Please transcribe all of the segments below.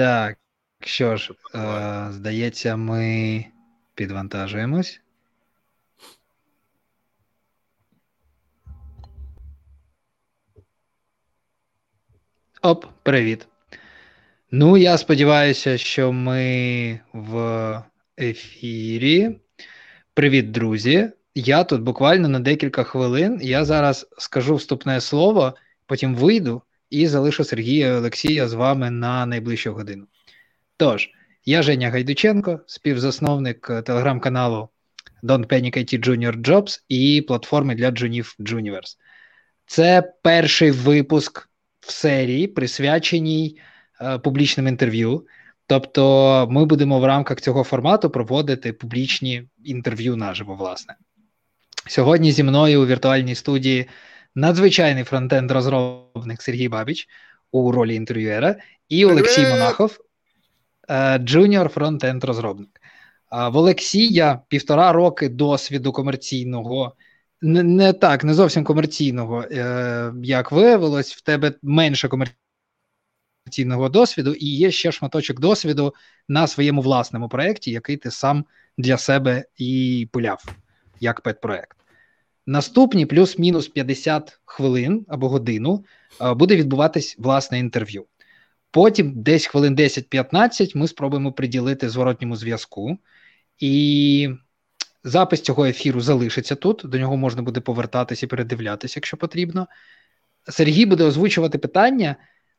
Так, що ж, е, здається, ми підвантажуємось. Оп, привіт. Ну, я сподіваюся, що ми в ефірі. Привіт, друзі. Я тут буквально на декілька хвилин. Я зараз скажу вступне слово, потім вийду і залишу Сергія Олексія з вами на найближчу годину. Тож, я Женя Гайдученко, співзасновник телеграм-каналу Don't Panic IT Junior Jobs і платформи для джунів Juniverse. Це перший випуск в серії, присвяченій е, публічним інтерв'ю. Тобто, ми будемо в рамках цього формату проводити публічні інтерв'ю наживо, власне. Сьогодні зі мною у віртуальній студії надзвичайний фронтенд-розробник Сергій Бабіч у ролі інтерв'юера і Олексій Монахов, е, джуніор фронтенд розробник. В Олексія півтора роки досвіду комерційного, не, не так, не зовсім комерційного, е, як виявилось, в тебе менше комерційного досвіду, і є ще шматочок досвіду на своєму власному проєкті, який ти сам для себе і пуляв, як педпроект. Наступні плюс-мінус 50 хвилин або годину буде відбуватись власне інтерв'ю. Потім, десь хвилин 10-15, ми спробуємо приділити зворотньому зв'язку, і запис цього ефіру залишиться тут. До нього можна буде повертатися і передивлятися, якщо потрібно. Сергій буде озвучувати питання.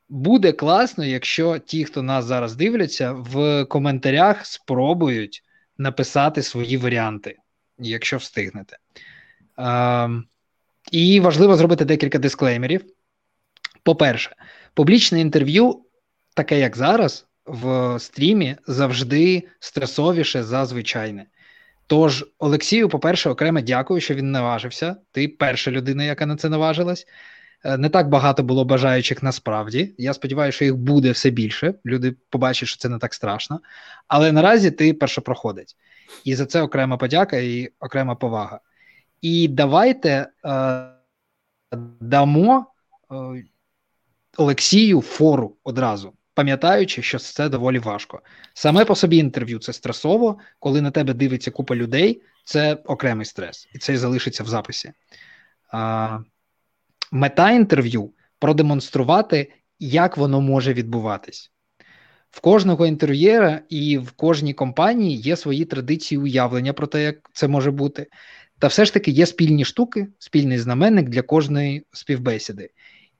Буде класно, якщо ті, хто нас зараз дивляться, в коментарях спробують написати свої варіанти, якщо встигнете. Ем, і важливо зробити декілька дисклеймерів. По-перше, публічне інтерв'ю, таке як зараз, в стрімі, завжди стресовіше за звичайне. Тож, Олексію, по-перше, окремо дякую, що він наважився. Ти перша людина, яка на це наважилась. Е, не так багато було бажаючих насправді. Я сподіваюся, що їх буде все більше. Люди побачать, що це не так страшно. Але наразі ти першопроходець. І за це окрема подяка і окрема повага. І давайте е, дамо е, Олексію фору одразу, пам'ятаючи, що це доволі важко. Саме по собі інтерв'ю це стресово, коли на тебе дивиться купа людей, це окремий стрес, і це залишиться в записі. Е, мета інтерв'ю продемонструвати, як воно може відбуватись. В кожного інтерв'єра і в кожній компанії є свої традиції уявлення про те, як це може бути. Та все ж таки є спільні штуки, спільний знаменник для кожної співбесіди.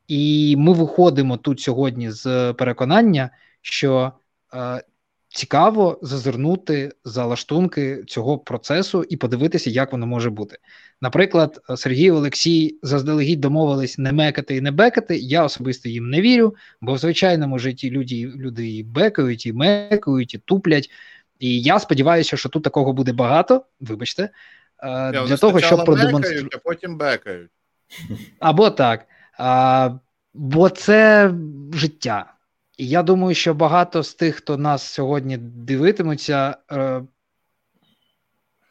І ми виходимо тут сьогодні з переконання, що е, цікаво зазирнути за лаштунки цього процесу і подивитися, як воно може бути. Наприклад, Сергій Олексій заздалегідь домовились не мекати і не бекати. Я особисто їм не вірю, бо в звичайному житті люди люди і бекають, і мекають, і туплять. І я сподіваюся, що тут такого буде багато. Вибачте. Я, для того, щоб продемонструвати. а потім бекають. Або так. А, Бо це життя. І я думаю, що багато з тих, хто нас сьогодні дивитимуться, е,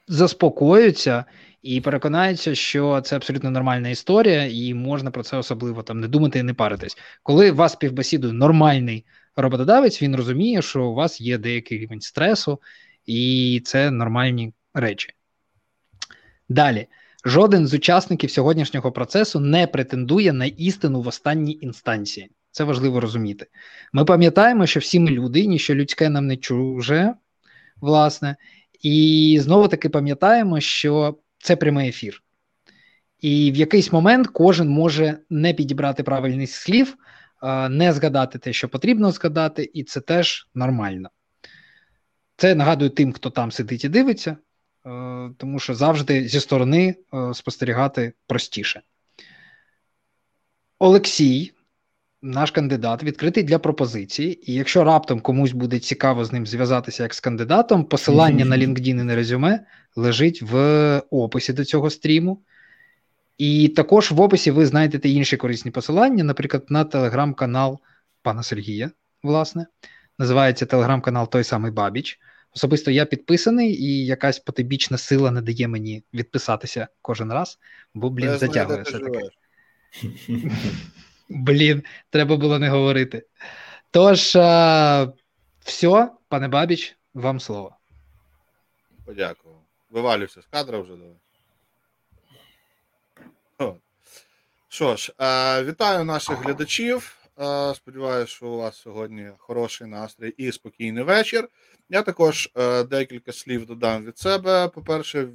заспокоюються і переконаються, що це абсолютно нормальна історія, і можна про це особливо там не думати і не паритись. Коли вас співбесідує нормальний роботодавець, він розуміє, що у вас є деякий рівень стресу, і це нормальні речі. Далі, жоден з учасників сьогоднішнього процесу не претендує на істину в останній інстанції. Це важливо розуміти. Ми пам'ятаємо, що всі ми люди, ніщо людське нам не чуже, власне, і знову таки пам'ятаємо, що це прямий ефір. І в якийсь момент кожен може не підібрати правильний слів, не згадати те, що потрібно згадати, і це теж нормально. Це нагадую тим, хто там сидить і дивиться, тому що завжди зі сторони е, спостерігати простіше. Олексій, наш кандидат, відкритий для пропозиції, і якщо раптом комусь буде цікаво з ним зв'язатися як з кандидатом, посилання на LinkedIn і на резюме лежить в описі до цього стріму. І також в описі ви знайдете інші корисні посилання, наприклад, на телеграм-канал пана Сергія, власне. Називається телеграм-канал Той самий Бабіч. Особисто я підписаний, і якась потибічна сила не дає мені відписатися кожен раз, бо, блін, затягує все таки. Блін, треба було не говорити. Тож, а, Все, пане Бабіч, вам слово. Подякував. Вивалюся з кадра вже давай. Що ж, е, вітаю наших глядачів. Е, сподіваюся, що у вас сьогодні хороший настрій і спокійний вечір. Я також е, декілька слів додам від себе. По-перше,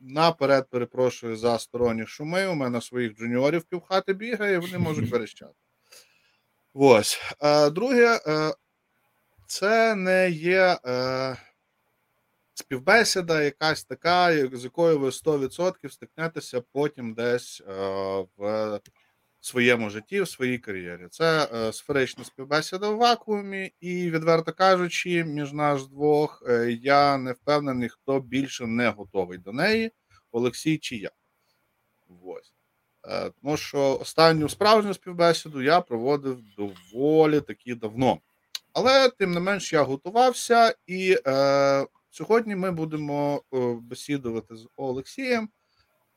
наперед перепрошую за сторонні шуми. У мене своїх джуніорів півхати бігає, вони можуть верещати. Ось. Друге, це не є співбесіда, якась така, з якою ви 100% стикнетеся потім десь в своєму житті, в своїй кар'єрі. Це е, сферична співбесіда в вакуумі, і, відверто кажучи, між нас двох е, я не впевнений, хто більше не готовий до неї, Олексій чи я. Ось. Е, тому що останню справжню співбесіду я проводив доволі таки давно. Але, тим не менш, я готувався, і е, сьогодні ми будемо е, бесідувати з Олексієм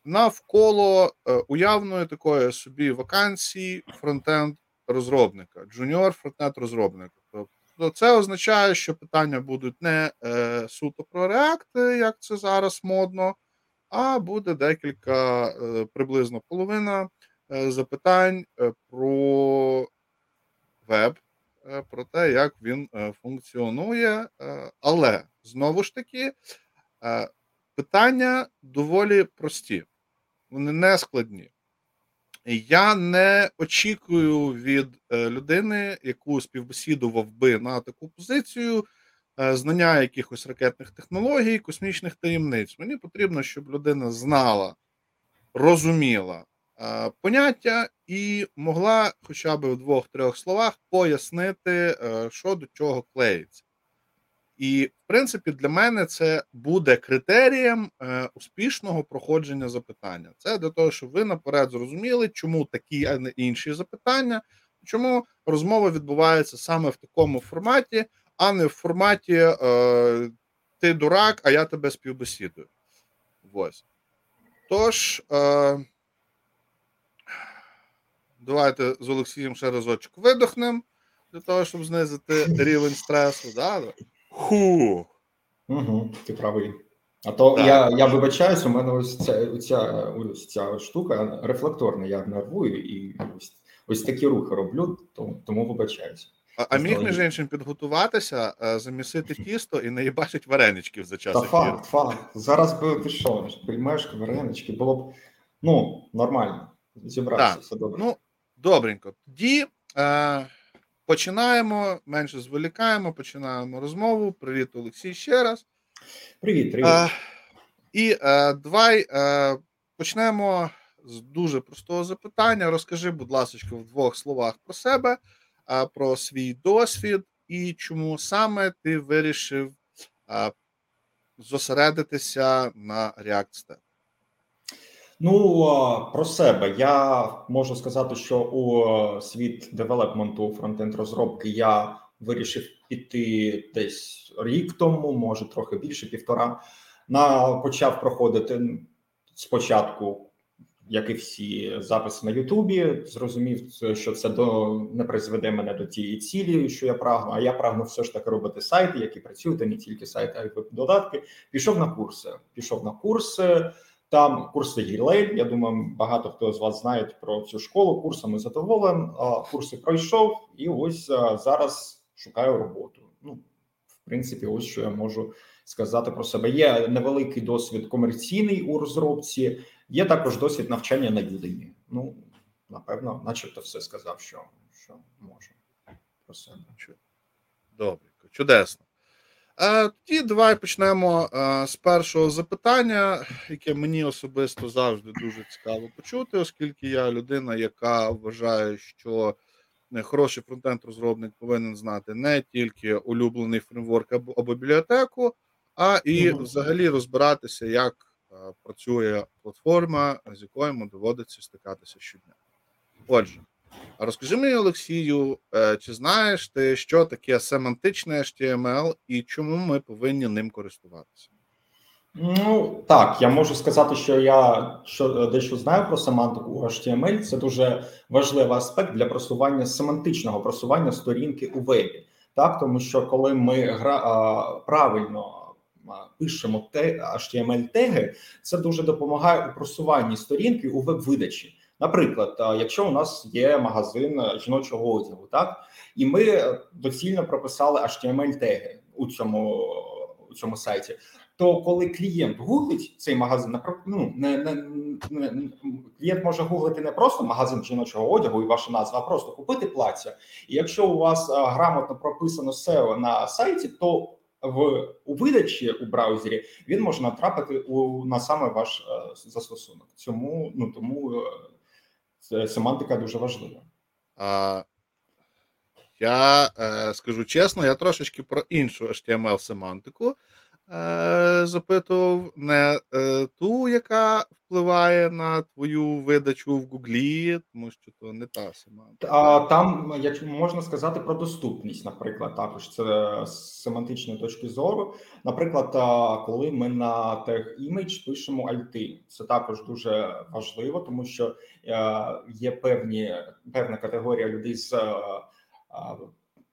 навколо е, уявної такої собі вакансії фронтенд розробника, джуніор фронтенд розробника. Тобто це означає, що питання будуть не е, суто про React, як це зараз модно, а буде декілька е, приблизно половина е, запитань е, про веб, е, про те, як він функціонує. Але знову ж таки, питання доволі прості вони не складні. Я не очікую від е, людини, яку співбесідував би на таку позицію, е, знання якихось ракетних технологій, космічних таємниць. Мені потрібно, щоб людина знала, розуміла е, поняття і могла хоча б в двох-трьох словах пояснити, що до чого клеїться. І, в принципі, для мене це буде критерієм е, успішного проходження запитання. Це для того, щоб ви наперед зрозуміли, чому такі, а не інші запитання, чому розмова відбувається саме в такому форматі, а не в форматі е, ти дурак, а я тебе співбесідую. Ось. Тож, е, давайте з Олексієм ще разочок видохнемо для того, щоб знизити рівень стресу. Да? Ху. Угу, Ти правий. А то я я вибачаюсь, у мене ось ця ця, ось ця штука рефлекторна, я нервую і ось ось такі рухи роблю, тому, тому вибачаюсь. А, а міг між іншим підготуватися, е, замісити тісто і не їбачить вареничків за час. Та факт, факт. Зараз би ти що, приймеш варенички, було б ну, нормально. Зібратися все добре. Ну, добренько. Тоді. Е... Починаємо, менше зволікаємо, починаємо розмову. Привіт, Олексій, ще раз. Привіт, привіт. А, І а, е, давай а, е, почнемо з дуже простого запитання. Розкажи, будь ласка, в двох словах про себе, а, про свій досвід і чому саме ти вирішив а, зосередитися на React Step. Ну про себе я можу сказати, що у світ девелопменту фронтенд розробки я вирішив піти десь рік тому, може трохи більше півтора. На почав проходити спочатку, як і всі записи на Ютубі. Зрозумів, що це до не призведе мене до тієї цілі, що я прагну. А я прагну все ж таки робити сайти, які працюють, не тільки сайти, а й додатки. Пішов на курси. Пішов на курси. Там курси Гілейн. Я думаю, багато хто з вас знає про цю школу. Курсами задоволен. Курси пройшов, і ось зараз шукаю роботу. Ну, в принципі, ось що я можу сказати про себе. Є невеликий досвід комерційний у розробці, є також досвід навчання на Udemy. Ну напевно, начебто, все сказав, що, що можу про себе. Добре, чудесно. Тоді давай почнемо з першого запитання, яке мені особисто завжди дуже цікаво почути, оскільки я людина, яка вважає, що хороший фронтенд-розробник повинен знати не тільки улюблений фреймворк або, бібліотеку, а і взагалі розбиратися, як працює платформа, з якою йому доводиться стикатися щодня. Отже. А розкажи мені, Олексію, е, чи знаєш ти, що таке семантичне HTML і чому ми повинні ним користуватися? Ну так, я можу сказати, що я що дещо знаю про семантику HTML. Це дуже важливий аспект для просування семантичного просування сторінки у вебі. Так, тому що коли ми гра правильно пишемо те html теги, це дуже допомагає у просуванні сторінки у веб-видачі. Наприклад, якщо у нас є магазин жіночого одягу, так і ми доцільно прописали html теги у цьому у цьому сайті, то коли клієнт гуглить цей магазин, ну, не, не, не клієнт може гуглити не просто магазин жіночого одягу і ваша назва, а просто купити плаття. І якщо у вас грамотно прописано SEO на сайті, то в у видачі у браузері він може натрапити у на саме ваш застосунок. Цьому ну тому семантика дуже важлива. А, Я е, скажу чесно, я трошечки про іншу html семантику е, запитував не е, ту, яка впливає на твою видачу в Гуглі, тому що то не та семантика. А там, як можна сказати, про доступність, наприклад, також це з семантичної точки зору. Наприклад, коли ми на тег імідж пишемо альти, це також дуже важливо, тому що е, є певні певна категорія людей з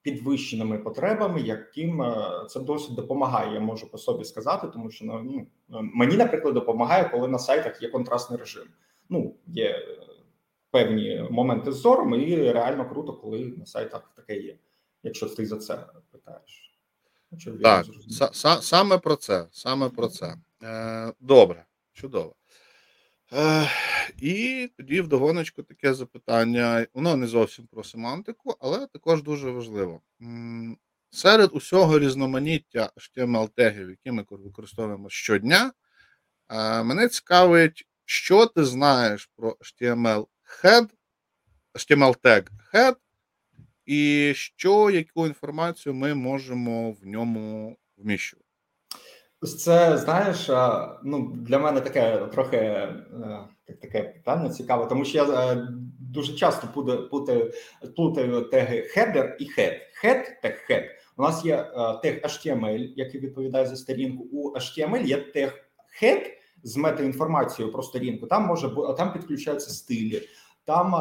підвищеними потребами, яким е, це досить допомагає. Я можу по собі сказати, тому що ну, ну мені, наприклад, допомагає, коли на сайтах є контрастний режим. Ну є е, певні моменти з зором, і реально круто, коли на сайтах таке є. Якщо ти за це питаєш, так саме про це. Саме про це. Е, Добре, чудово. Е, І тоді вдогоночку таке запитання. Воно не зовсім про семантику, але також дуже важливо. Серед усього різноманіття HTML-тегів, які ми використовуємо щодня, е, мене цікавить, що ти знаєш про HTML head, HTML тег head, і що, яку інформацію ми можемо в ньому вміщувати. Це знаєш, ну для мене таке трохи е, таке питання цікаве, тому що я е, дуже часто плутаю, плутаю теги header і head. Head тег head. У нас є е, тег HTML, який відповідає за сторінку. У HTML є тег head з метаінформацією про сторінку. Там може там підключаються стилі. Там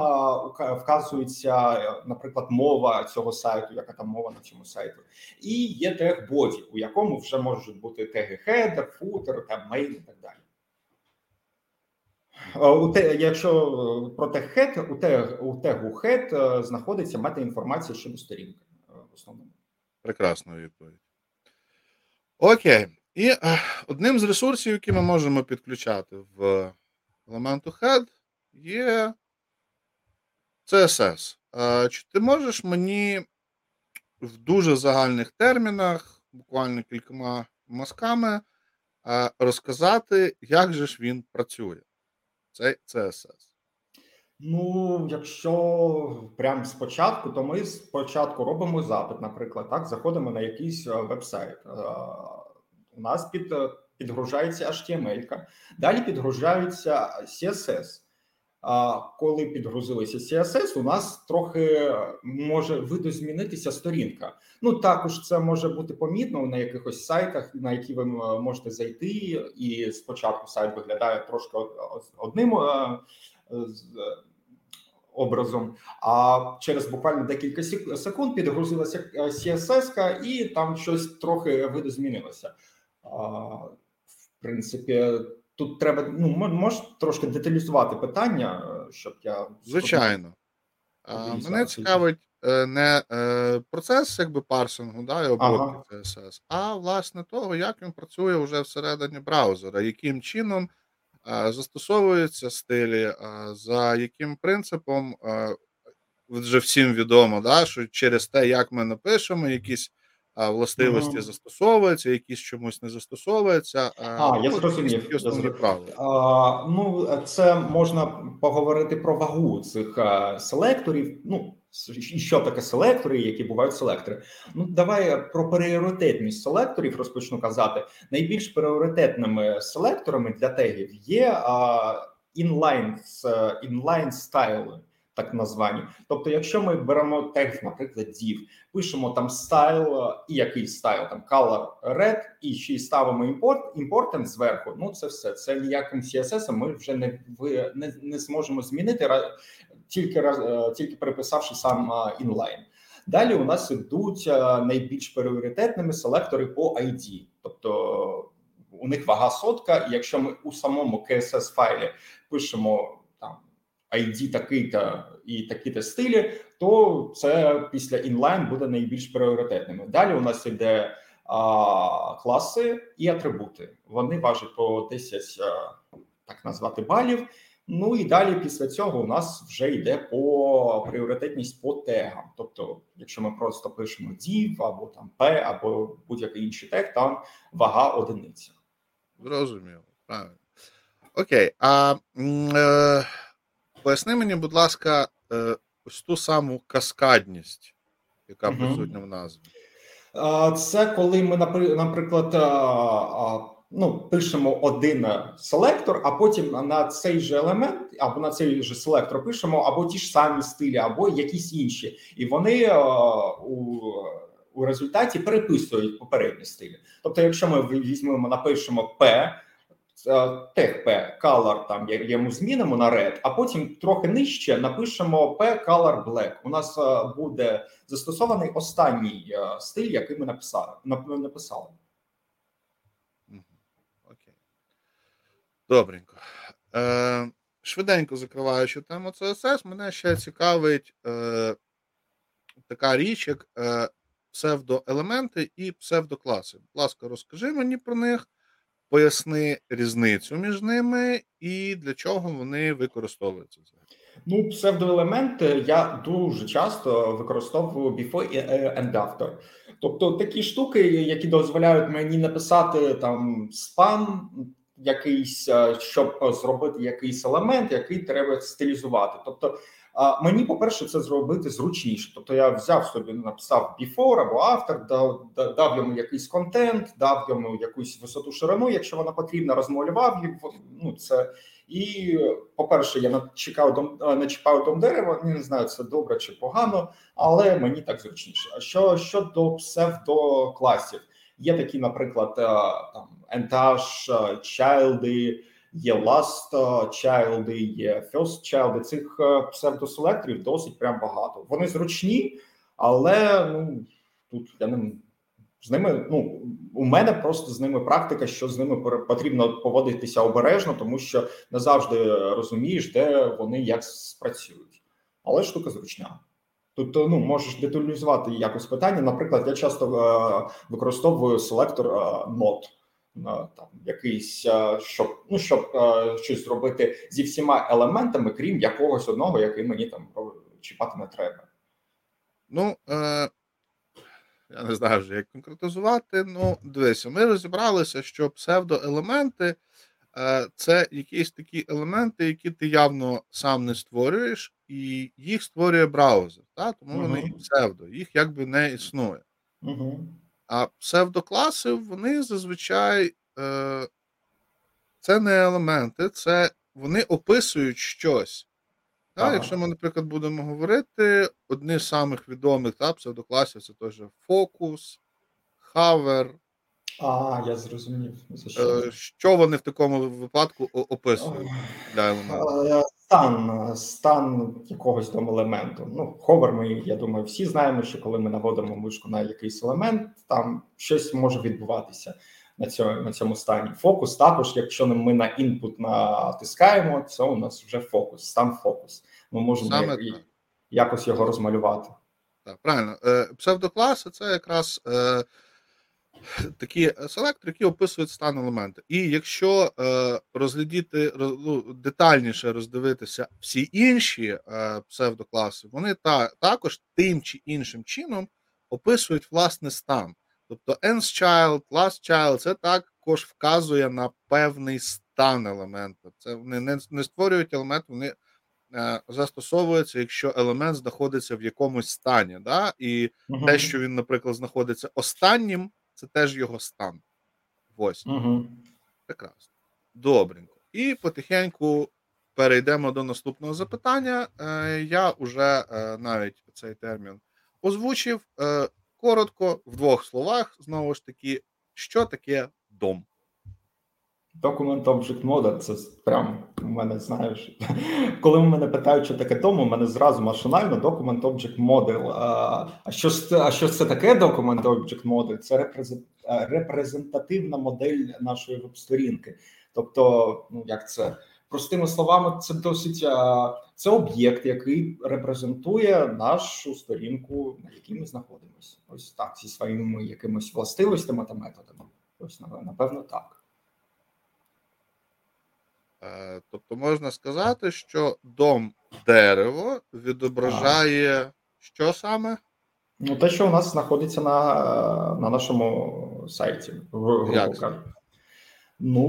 вказується, наприклад, мова цього сайту, яка там мова на цьому сайті, і є тег боді, у якому вже можуть бути теги header, footer, там main і так далі. У те, якщо е, про тег head, у тег, у тегу е, знаходиться метаінформація щодо сторінки. Е, в основному. Прекрасна відповідь. Окей. І одним з ресурсів, які ми можемо підключати в елементу head, є CSS. Чи ти можеш мені в дуже загальних термінах, буквально кількома мазками, розказати, як же ж він працює? Цей CSS? Ну, якщо прямо спочатку, то ми спочатку робимо запит, наприклад, так, заходимо на якийсь веб-сайт. У нас під, підгружається HTML, далі підгружається CSS. Коли підгрузилися CSS, у нас трохи може видозмінитися сторінка. Ну також це може бути помітно на якихось сайтах, на які ви можете зайти, і спочатку сайт виглядає трошки одним е, образом. А через буквально декілька секунд підгрузилася CSS, і там щось трохи видозмінилося. В принципі. Тут треба ну можеш трошки деталізувати питання, е, щоб я звичайно а, мене цікавить е, не е, процес якби парсингу, да, і обробки ага. CSS, а власне того, як він працює вже всередині браузера, яким чином застосовуються стилі, за яким принципом вже всім відомо, да, що через те, як ми напишемо якісь властивості Мгм. застосовуються, якісь чомусь не застосовуються. А, я зрозумів. Я зрозумів. А, ну, це можна поговорити про вагу цих а, селекторів. Ну, і що таке селектори, які бувають селектори. Ну, давай про пріоритетність селекторів розпочну казати. Найбільш пріоритетними селекторами для тегів є а, inline, inline стайли так названі. Тобто, якщо ми беремо тег, наприклад, div, пишемо там стайл і який стайл, там color red, і ще й ставимо імпорт, імпортент зверху. Ну це все. Це ніяким CSS ми вже не не, не зможемо змінити тільки раз, е, тільки переписавши сам інлайн. Далі у нас ідуть найбільш пріоритетними селектори по ID. тобто у них вага сотка, і якщо ми у самому CSS файлі пишемо ID такий-то і такі-то стилі, то це після інлайн буде найбільш пріоритетними. Далі у нас йде а, класи і атрибути. Вони важать по 10, так назвати балів. Ну і далі після цього у нас вже йде по пріоритетність по тегам. Тобто, якщо ми просто пишемо div або там P, або будь-який інший тег, там вага одиниця. Зрозуміло. Окей, а е, поясни мені, будь ласка, е, ось ту саму каскадність, яка угу. присутня в назві. Це коли ми, наприклад, ну, пишемо один селектор, а потім на цей же елемент або на цей же селектор пишемо або ті ж самі стилі, або якісь інші, і вони у у результаті переписують попередні стилі. Тобто, якщо ми візьмемо, напишемо P, тег P, color, там йому змінимо на red, а потім трохи нижче напишемо P color black. У нас буде застосований останній стиль, який ми написали. написали. Окей. Добренько. Е, Швиденько закриваючи тему CSS, мене ще цікавить е, така річ, як е, псевдоелементи і псевдокласи. Будь ласка, розкажи мені про них, поясни різницю між ними і для чого вони використовуються. Ну, псевдоелементи я дуже часто використовую before and after. Тобто такі штуки, які дозволяють мені написати там спам якийсь, щоб зробити якийсь елемент, який треба стилізувати. Тобто а мені, по-перше, це зробити зручніше. Тобто я взяв собі, написав before або автор, дав, дав йому якийсь контент, дав йому якусь висоту ширину, якщо вона потрібна, розмалював ну це. І, по-перше, я начекав дом, начіпав дом дерева, не знаю, це добре чи погано, але мені так зручніше. А що щодо псевдокласів, є такі, наприклад, там Entash, Child, Є Last Child, є First Child. Цих е, псевдоселекторів досить прям багато. Вони зручні, але ну тут я не з ними. Ну у мене просто з ними практика, що з ними потрібно поводитися обережно, тому що не завжди розумієш, де вони як спрацюють. Але штука зручна. Тут ну можеш деталізувати якось питання. Наприклад, я часто е, використовую селектор е, NOT там якийсь щоб ну щоб щось зробити зі всіма елементами, крім якогось одного, який мені там чіпати не треба. Ну е, я не знаю вже як конкретизувати. Ну, дивися, ми розібралися, що псевдоелементи е, це якісь такі елементи, які ти явно сам не створюєш, і їх створює браузер. Та? Тому вони uh псевдо, їх якби не існує. uh а псевдокласи, вони зазвичай е, це не елементи, це вони описують щось. Та, ага. Якщо ми, наприклад, будемо говорити, одні з самих відомих та, псевдокласів це теж focus, hover. А, я зрозумів. За що? Е, що вони в такому випадку описують для елементів? Стан стан якогось там елементу. Ну, hover, ми, я думаю, всі знаємо, що коли ми наводимо мишку на якийсь елемент, там щось може відбуватися на цьому на цьому стані. Фокус також, якщо ми на інпут натискаємо, це у нас вже фокус, стан фокус. Ми можемо Саме як, якось його розмалювати. Так, правильно. Е, псевдокласи це якраз. Такі е, селектори, які описують стан елемента. І якщо е, розглядіти ну, детальніше роздивитися всі інші е, псевдокласи, вони та, також тим чи іншим чином описують власне стан. Тобто nth child, last child, це також вказує на певний стан елемента. Це вони не, не створюють елемент, вони е, застосовуються, якщо елемент знаходиться в якомусь стані. Да? І uh те, що він, наприклад, знаходиться останнім це теж його стан. Ось. Угу. Прекрасно. Добренько. І потихеньку перейдемо до наступного запитання. Е, Я вже е, навіть цей термін озвучив. Е, Коротко, в двох словах, знову ж таки, що таке дом? Document Object Model це прям у мене, знаєш, коли мене питають, що таке дом, у мене зразу машинально Document Object Model. А що ж а що це таке Document Object Model? Це репрезентативна модель нашої веб-сторінки. Тобто, ну як це простими словами, це досить це об'єкт, який репрезентує нашу сторінку, на якій ми знаходимося. Ось так, зі своїми якимись властивостями та методами. Ось напевно так. Е, тобто можна сказати, що дом дерево відображає а. що саме? Ну, те, що у нас знаходиться на на нашому сайті, грубо кажучи. Ну,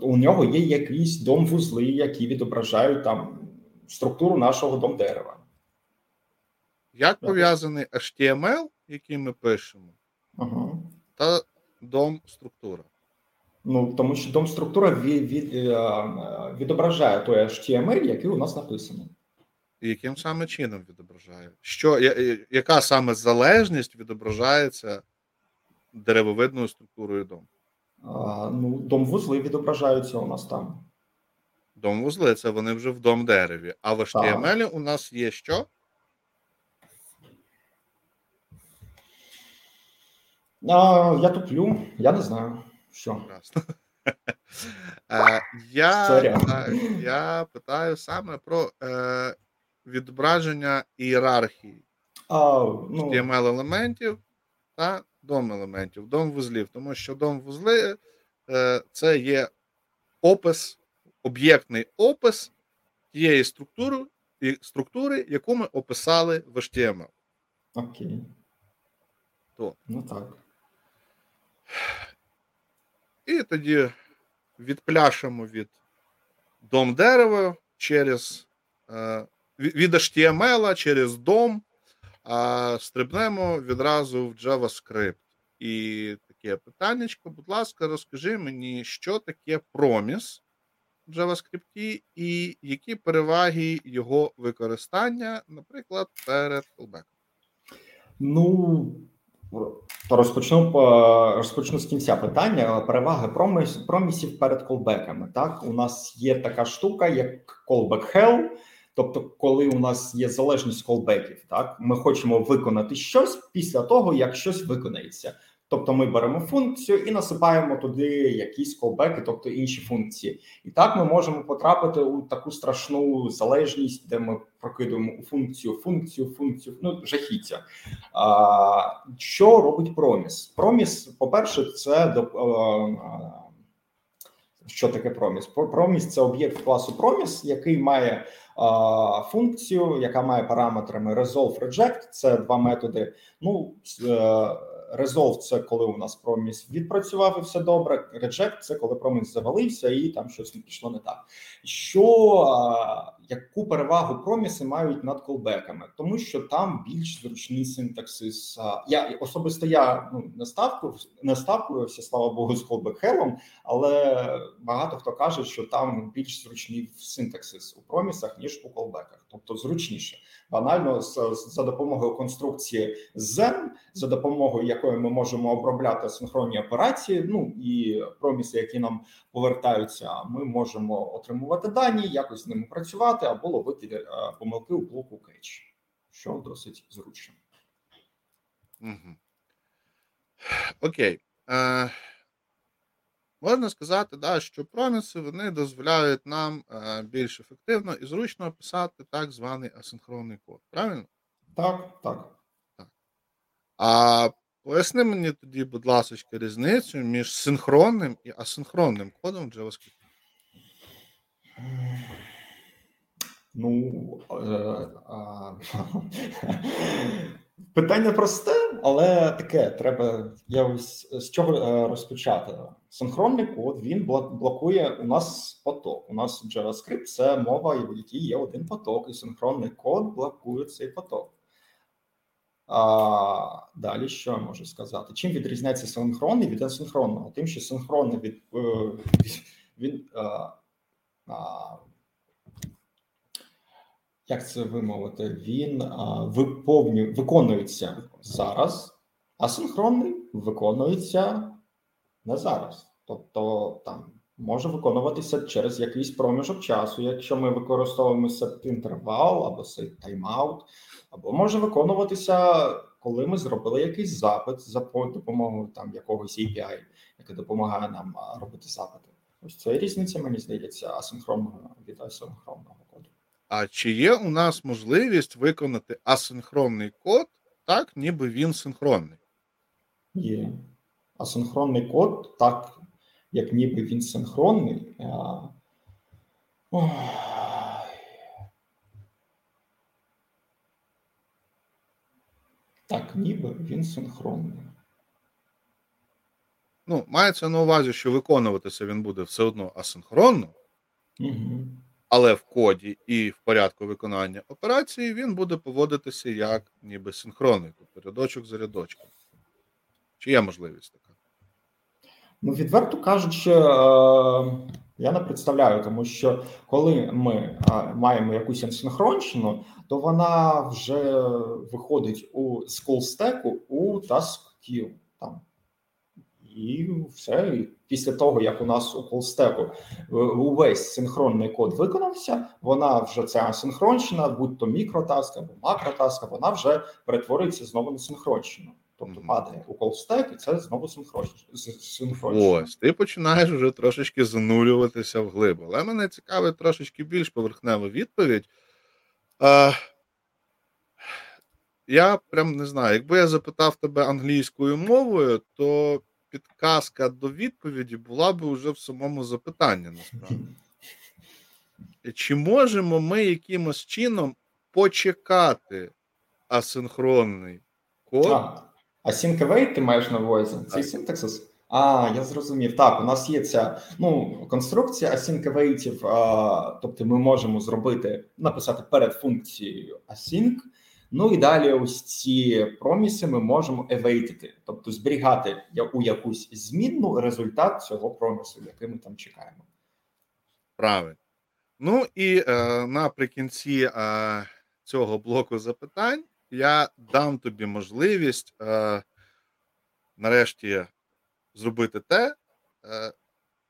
у нього є якісь дом-вузли, які відображають там структуру нашого дом дерева. Як пов'язаний HTML, який ми пишемо, ага. та дом структура? Ну тому що дом структура від, від, е, відображає той HTML, який у нас написаний. яким саме чином відображає? Що, Яка саме залежність відображається деревовидною структурою дому? А, Ну, дом вузли відображаються у нас там. Дом вузли це вони вже в дом дереві. А в HTML так. у нас є що? А, Я туплю, я не знаю. Що? Е, я я питаю саме про е, відображення ієрархії ну... HTML елементів та дом елементів, дом вузлів. Тому що дом вузли е, це є опис, об'єктний опис тієї структури, структури, яку ми описали в HTML. Окей. То. Ну так. І тоді відпляшемо від дом дерева через е, від HTML через дом, а стрибнемо відразу в JavaScript. І таке питання, будь ласка, розкажи мені, що таке проміс в JavaScript і які переваги його використання, наприклад, перед callback? Ну, розпочну розпочну з кінця питання. Переваги проміс, промісів перед колбеками. Так, у нас є така штука, як callback hell, Тобто, коли у нас є залежність колбеків, так ми хочемо виконати щось після того, як щось виконається. Тобто ми беремо функцію і насипаємо туди якісь колбеки, тобто інші функції. І так ми можемо потрапити у таку страшну залежність, де ми прокидуємо у функцію, функцію, функцію, ну жахіття. А, Що робить проміс? Проміс, по-перше, це до. Що таке проміс? Проміс це об'єкт класу проміс, який має а, функцію, яка має параметрами resolve reject. Це два методи. Ну е, Resolve – це коли у нас проміс відпрацював і все добре. Reject – це коли проміс завалився і там щось пішло не так. Що яку перевагу проміси мають над колбеками? Тому що там більш зручний синтаксис. Я особисто я ну не ставку не ставкуюся, слава Богу, з колбек-хелом, але багато хто каже, що там більш зручний синтаксис у промісах ніж у колбеках, тобто зручніше. Банально за допомогою конструкції Zen, за допомогою якої ми можемо обробляти синхронні операції. Ну і проміси, які нам повертаються, ми можемо отримувати дані, якось з ними працювати або ловити е, помилки у блоку кетч, що досить зручно. Угу. Окей. Е, Можна сказати, да, що проміси вони дозволяють нам е, більш ефективно і зручно описати так званий асинхронний код. Правильно? Так, так. так. А поясни мені тоді, будь ласка, різницю між синхронним і асинхронним кодом в JavaScript. Ну, е, питання просте, але таке. Треба я ось з чого е, розпочати. Синхронний код він блокує у нас поток. У нас JavaScript це мова, в якій є один поток, і синхронний код блокує цей поток. А, Далі що я можу сказати? Чим відрізняється синхронний від асинхронного? Тим, що синхронний від, е, від а, а, як це вимовити? Він а, виповню, виконується зараз, а синхронний виконується не зараз. Тобто там може виконуватися через якийсь проміжок часу, якщо ми використовуємо інтервал або set timeout, або може виконуватися, коли ми зробили якийсь запит за допомогою там якогось API, яке допомагає нам робити запити. Ось це різниця, мені здається, асинхронного від асинхронного. А чи є у нас можливість виконати асинхронний код так, ніби він синхронний? Є. Асинхронний код, так, як ніби він синхронний. Так, ніби він синхронний. Ну, мається на увазі, що виконуватися він буде все одно асинхронно, угу. Але в коді і в порядку виконання операції він буде поводитися як ніби синхронний, тобто рядочок за рядочком. Чи є можливість така? Ну, відверто кажучи, е, я не представляю, тому що коли ми е, маємо якусь асинхронщину, то вона вже виходить у скулстеку у queue. там. І все. І після того, як у нас у колстеку е, увесь синхронний код виконався, вона вже ця асинхронщина, будь то мікротаск або макротаска, вона вже перетворюється знову на синхронщину. Тобто падає у колстек, і це знову синхронщина. Ось, ти починаєш вже трошечки занурюватися в глиб. Але мене цікавить трошечки більш поверхнева відповідь. А, Я прям не знаю, якби я запитав тебе англійською мовою, то підказка до відповіді була б уже в самому запитанні насправді. Чи можемо ми якимось чином почекати асинхронний код? Async await ти маєш на увазі? Цей синтаксис? А, я зрозумів. Так, у нас є ця ну, конструкція async тобто ми можемо зробити, написати перед функцією async, Ну і далі, ось ці проміси ми можемо евейтити, тобто зберігати у якусь змінну результат цього промісу, який ми там чекаємо. Правильно. Ну і е, наприкінці е, цього блоку запитань я дам тобі можливість е, нарешті зробити те, е,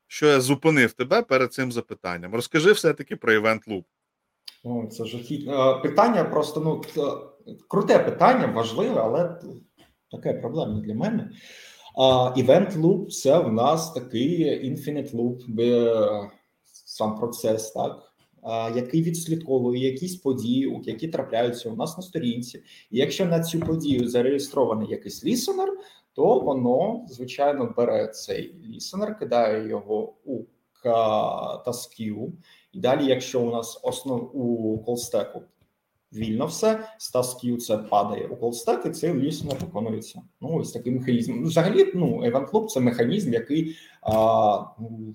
що я зупинив тебе перед цим запитанням. Розкажи все-таки про Event Loop. О, це жахітне питання. Просто ну круте питання, важливе, але таке проблемне для мене. Event Loop – це в нас такий infinite loop, сам процес, так. Який відслідковує якісь події, які трапляються у нас на сторінці, і якщо на цю подію зареєстрований якийсь лісенер, то воно звичайно бере цей лісенер, кидає його у тасків, і далі, якщо у нас основ у колстеку вільно все, з тасків це падає у колстек, і це лісно виконується. Ну ось такий механізм. Взагалі, ну Event Loop – це механізм, який а, ну,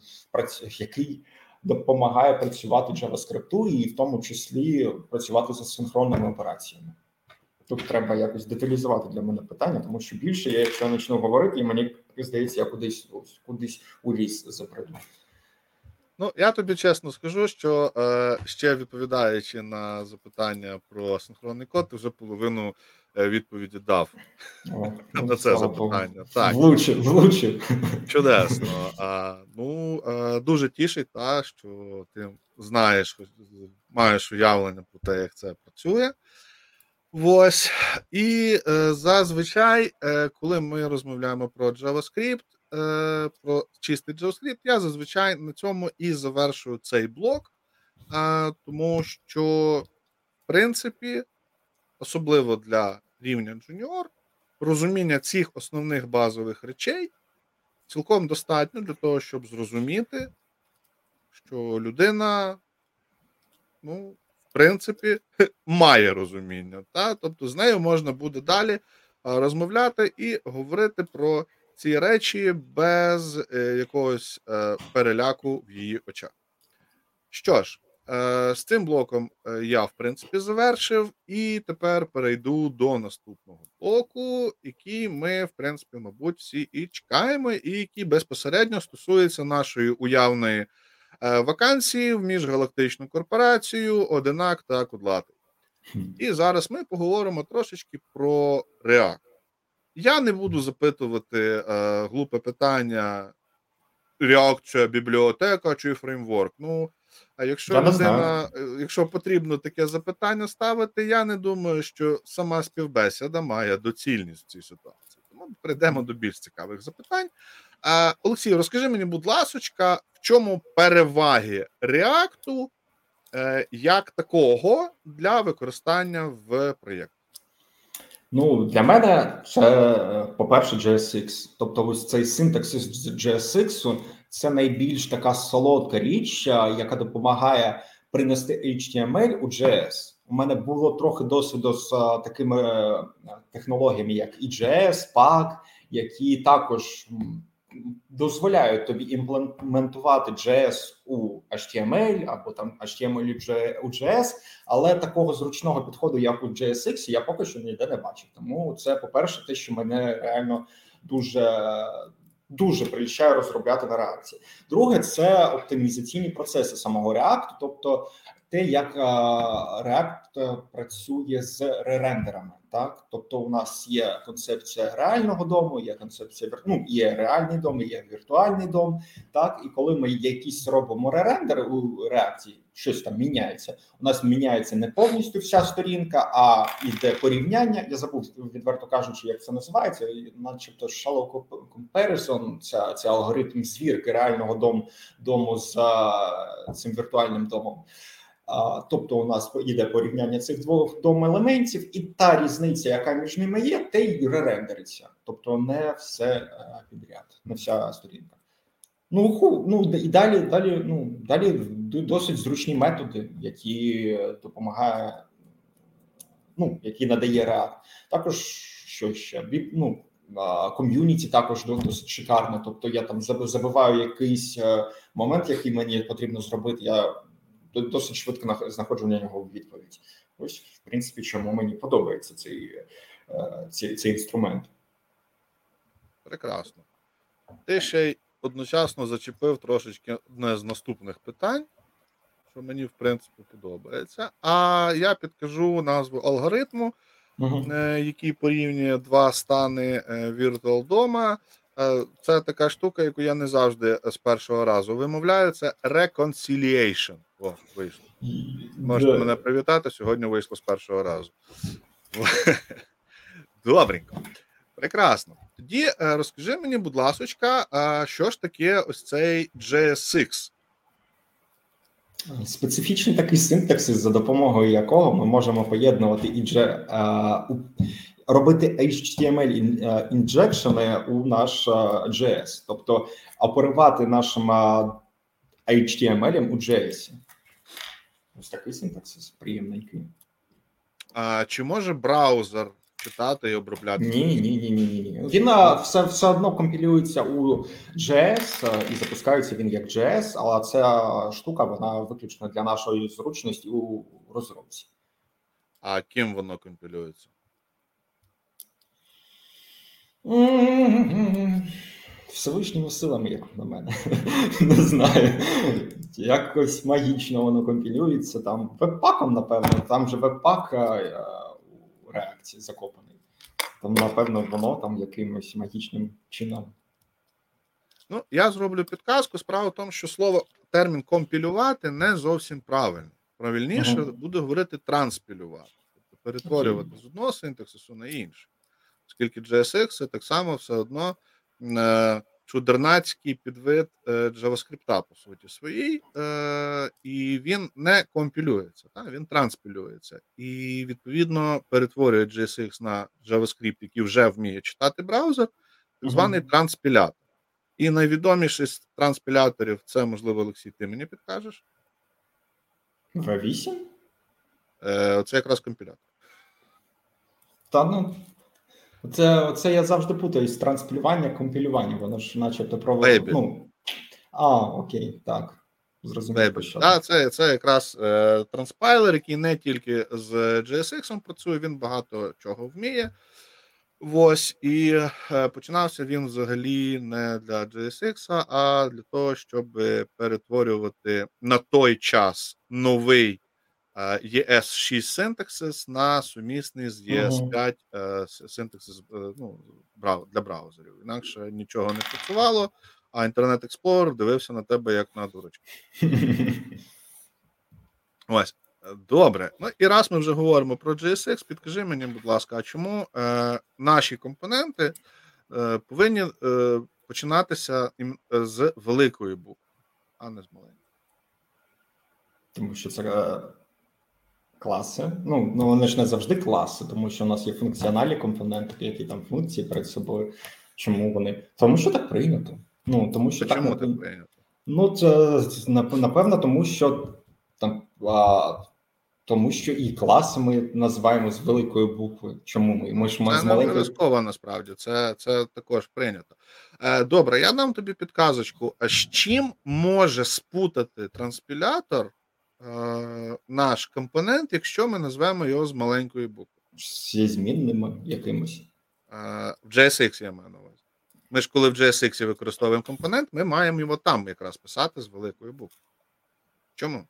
який допомагає працювати JavaScript і в тому числі працювати з синхронними операціями. Тут треба якось деталізувати для мене питання, тому що більше я, якщо почну говорити, і мені здається, я кудись кудись у ліс заприду. Ну, я тобі чесно скажу, що е, ще відповідаючи на запитання про синхронний код, ти вже половину е, відповіді дав О, на це запитання. Так. Влучив, влучив. Чудесно. А, Ну, е, дуже тішить, та, що ти знаєш, маєш уявлення про те, як це працює. Ось. І е, зазвичай, е, коли ми розмовляємо про JavaScript, е, про чистий JavaScript, я зазвичай на цьому і завершую цей блок, е, тому що, в принципі, особливо для рівня Junior, розуміння цих основних базових речей цілком достатньо для того, щоб зрозуміти, що людина, ну, в принципі, має розуміння. Та? Тобто з нею можна буде далі розмовляти і говорити про ці речі без е, якогось е, переляку в її очах. Що ж, е, з цим блоком я, в принципі, завершив, і тепер перейду до наступного блоку, який ми, в принципі, мабуть, всі і чекаємо, і який безпосередньо стосується нашої уявної е, вакансії в міжгалактичну корпорацію, Одинак та Кудлатий. І зараз ми поговоримо трошечки про React. Я не буду запитувати е, глупе питання, React це бібліотека чи фреймворк. Ну, а якщо Я людина, е, якщо потрібно таке запитання ставити, я не думаю, що сама співбесіда має доцільність в цій ситуації. Тому перейдемо до більш цікавих запитань. А, Олексій, розкажи мені, будь ласочка, в чому переваги реакту е, як такого для використання в проєкті? Ну, для мене це, е, по-перше, JSX. Тобто, ось цей синтаксис JSX це найбільш така солодка річ, е, яка допомагає принести HTML у JS. У мене було трохи досвіду з е, такими технологіями, як EJS, PAC, які також дозволяють тобі імплементувати JS у HTML або там HTML у JS, але такого зручного підходу, як у JSX, я поки що ніде не бачив. Тому це, по-перше, те, що мене реально дуже дуже прилічає розробляти на реакції. Друге, це оптимізаційні процеси самого React, тобто те, як React працює з ререндерами. Так, тобто, у нас є концепція реального дому, є концепція ну, є реальний дом, є віртуальний дом. Так, і коли ми якісь робимо ререндери у реакції, щось там міняється. У нас міняється не повністю вся сторінка, а йде порівняння. Я забув відверто кажучи, як це називається, начебто shallow comparison, ця, ця алгоритм звірки реального дому дому з цим віртуальним домом. Тобто, у нас йде порівняння цих двох дом елементів, і та різниця, яка між ними є, те й ререндериться. Тобто, не все е, підряд, не вся сторінка. Ну ху, ну і далі, далі, ну далі досить зручні методи, які допомагає, ну які надає React. Також що ще ну, ком'юніті також досить шикарно. Тобто я там забиваю якийсь е, момент, який мені потрібно зробити. Я досить швидко знаходжу на нього відповідь. Ось, в принципі, чому мені подобається цей, е, цей, цей інструмент. Прекрасно. Ти ще й одночасно зачепив трошечки одне з наступних питань, що мені, в принципі, подобається. А я підкажу назву алгоритму, uh-huh. який порівнює два стани е, Virtual дома. Це така штука, яку я не завжди з першого разу вимовляю. Це reconciliation. О, вийшло. Можете yeah. мене привітати. Сьогодні вийшло з першого разу. Добренько. Прекрасно. Тоді е, розкажи мені, будь ласка, що ж таке ось цей JSX? Специфічний такий синтаксис, за допомогою якого ми можемо поєднувати і робити HTML інжекшени у наш JS, тобто оперувати нашим HTML у JS. Ось такий синтаксис приємненький. А чи може браузер читати і обробляти? Ні, ні, ні, ні, ні. Він все все одно компілюється у JS і запускається він як JS, але ця штука вона виключно для нашої зручності у розробці. А ким воно компілюється? Всевишніми силами, як на мене. Не знаю. Якось магічно воно компілюється. Там веб-паком, напевно, там же веб-пак у реакції закопаний. Там, напевно, воно там якимось магічним чином. Ну, я зроблю підказку. Справа в тому, що слово термін компілювати не зовсім правильно. Правильніше uh-huh. буде говорити транспілювати, тобто перетворювати uh-huh. з одного синтаксису на інший. Оскільки JSX це так само все одно чудернацький підвид е, JavaScript, по суті, своїй, е, і він не компілюється, та, він транспілюється. І відповідно перетворює JSX на JavaScript, який вже вміє читати браузер, так званий uh-huh. транспілятор. І найвідоміший з транспіляторів це, можливо, Олексій, ти мені підкажеш? V8? Е, Це якраз компілятор. Та ну, це це я завжди путаюсь транспілювання, компілювання. Воно ж, начебто, про ну, А, окей, так. Зрозуміло. Так, це це якраз е, транспайлер, який не тільки з JSX працює, він багато чого вміє. Ось, і е, починався він взагалі не для JSX, а для того, щоб перетворювати на той час новий ES6 синтаксис на сумісний з ES5 синтаксис ну, для браузерів. Інакше нічого не працювало. а Internet Explorer дивився на тебе як на дурочку. Ось. Добре. Ну і раз ми вже говоримо про JSX, підкажи мені, будь ласка, а чому е, наші компоненти е, повинні е, починатися е, з великої букви, а не з маленької? Тому що це е, класи. Ну, ну вони ж не завжди класи, тому що у нас є функціональні компоненти, які там функції перед собою. Чому вони? Тому що так прийнято. Ну тому що чому так прийнято? Ну, це напевно, тому що там а, тому що і класи ми називаємо з великої букви. Чому ми? Ми ж ми Це з не обов'язково насправді, це, це також прийнято. Е, добре, я дам тобі підказочку. А з чим може спутати транспілятор наш компонент, якщо ми назвемо його з маленької букви? зі змінними якимось. Е, в JSX я маю на увазі. Ми ж коли в JSX використовуємо компонент, ми маємо його там якраз писати з великої букви. Чому?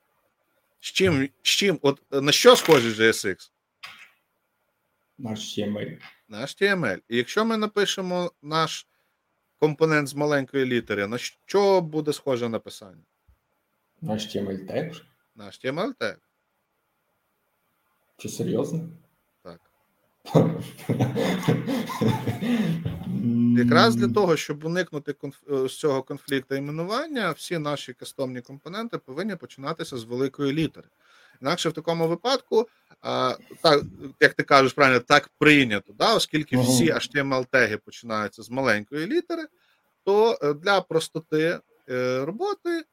З чим, з чим, от е, на що схожий JSX? Наш HTML. На HTML. І якщо ми напишемо наш компонент з маленької літери, на що буде схоже написання? Наш HTML теж. На HTML тег. Чи серйозно? Так. Якраз для того, щоб уникнути конф- е, з цього конфлікту іменування, всі наші кастомні компоненти повинні починатися з великої літери. Інакше в такому випадку, а, так, як ти кажеш правильно, так прийнято, да? оскільки всі HTML-теги починаються з маленької літери, то е, для простоти е, роботи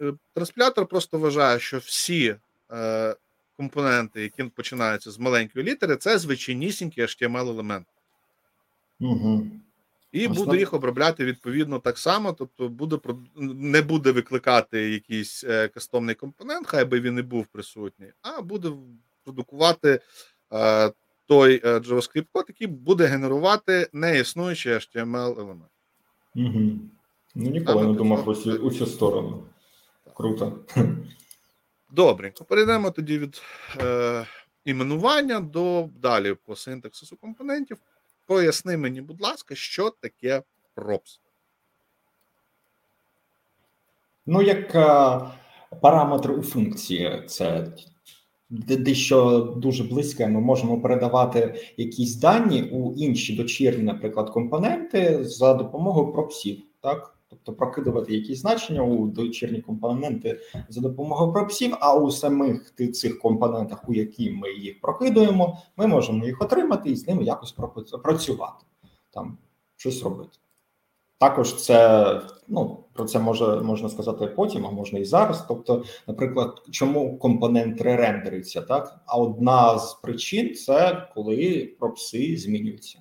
е, просто вважає, що всі е, компоненти, які починаються з маленької літери, це звичайнісінькі HTML-елементи. Угу. І Основ- буде їх обробляти відповідно так само, тобто буде не буде викликати якийсь е, кастомний компонент, хай би він і був присутній, а буде продукувати е, той е, JavaScript код, який буде генерувати неіснуючий HTML елемент. Угу. Ну, ніколи Саме не думав що- у цю сторону. Круто. Добренько, перейдемо тоді від е, іменування до далі по синтаксису компонентів. Поясни мені, будь ласка, що таке props. Ну, як е, параметр у функції, це дещо дуже близьке. Ми можемо передавати якісь дані у інші дочірні, наприклад, компоненти за допомогою пропсів, так? Тобто прокидувати якісь значення у дочірні компоненти за допомогою пропсів, а у самих цих компонентах, у які ми їх прокидуємо, ми можемо їх отримати і з ними якось працювати, там щось робити. Також це ну про це може можна сказати потім, а можна і зараз. Тобто, наприклад, чому компонент ререндериться, так? А одна з причин це коли пропси змінюються.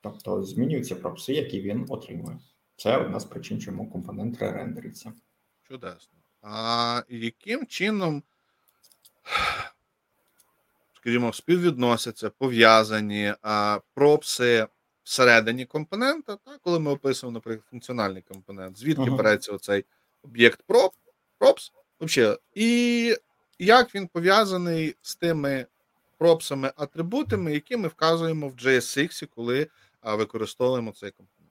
Тобто змінюються пропси, які він отримує. Це одна з причин, чому компонент ререндериться. Чудесно. А яким чином, скажімо, співвідносяться, пов'язані пропси всередині компонента, так, коли ми описуємо, наприклад, функціональний компонент, звідки Ага. береться оцей об'єкт prop, props, вообще, і як він пов'язаний з тими пропсами, атрибутами, які ми вказуємо в JSX, коли використовуємо цей компонент.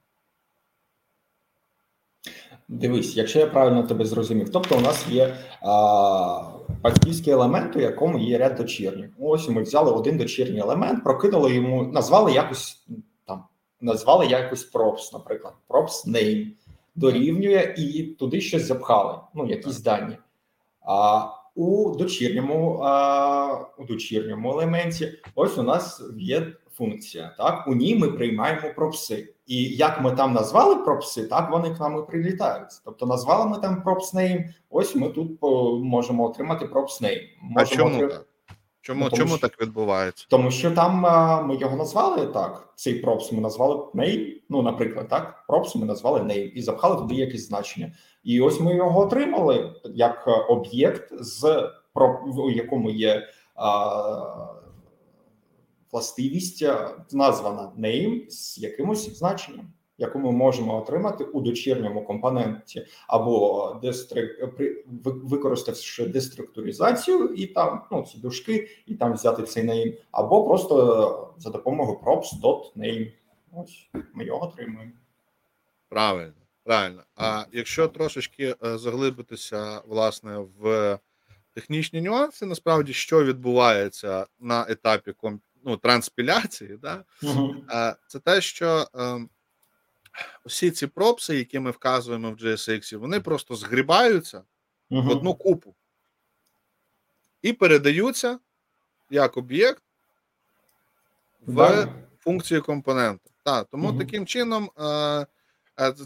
Дивись, якщо я правильно тебе зрозумів, тобто у нас є а, батьківський елемент, у якому є ряд дочірніх. Ось ми взяли один дочірній елемент, прокинули йому, назвали якось там, назвали якось props, наприклад, props name дорівнює і туди щось запхали, ну якісь дані. А у дочірньому, а, у дочірньому елементі, ось у нас є функція. Так, у ній ми приймаємо пропси. І як ми там назвали пропси, так вони к нам і прилітають. Тобто назвали ми там name, ось ми тут по- можемо отримати name. А чому отрим- так? Чому, Ну, тому чому що- так відбувається? Тому що там а, ми його назвали так. Цей props ми назвали name, ну, наприклад, так. Props ми назвали name і запхали туди якісь значення. І ось ми його отримали як е, об'єкт, з у якому є а, властивість названа name з якимось значенням, яку ми можемо отримати у дочірньому компоненті, або дестри... використавши деструктуризацію, і там ну ці дужки, і там взяти цей name, або просто за допомогою props.name. Ось ми його отримуємо. Правильно. Правильно. А якщо трошечки е, заглибитися власне в технічні нюанси, насправді, що відбувається на етапі ну, транспіляції, да? Угу. це те, що ем, усі ці пропси, які ми вказуємо в GSX, вони просто згрібаються угу. в одну купу і передаються як об'єкт в да. функцію компонента. Так, тому угу. таким чином. Е,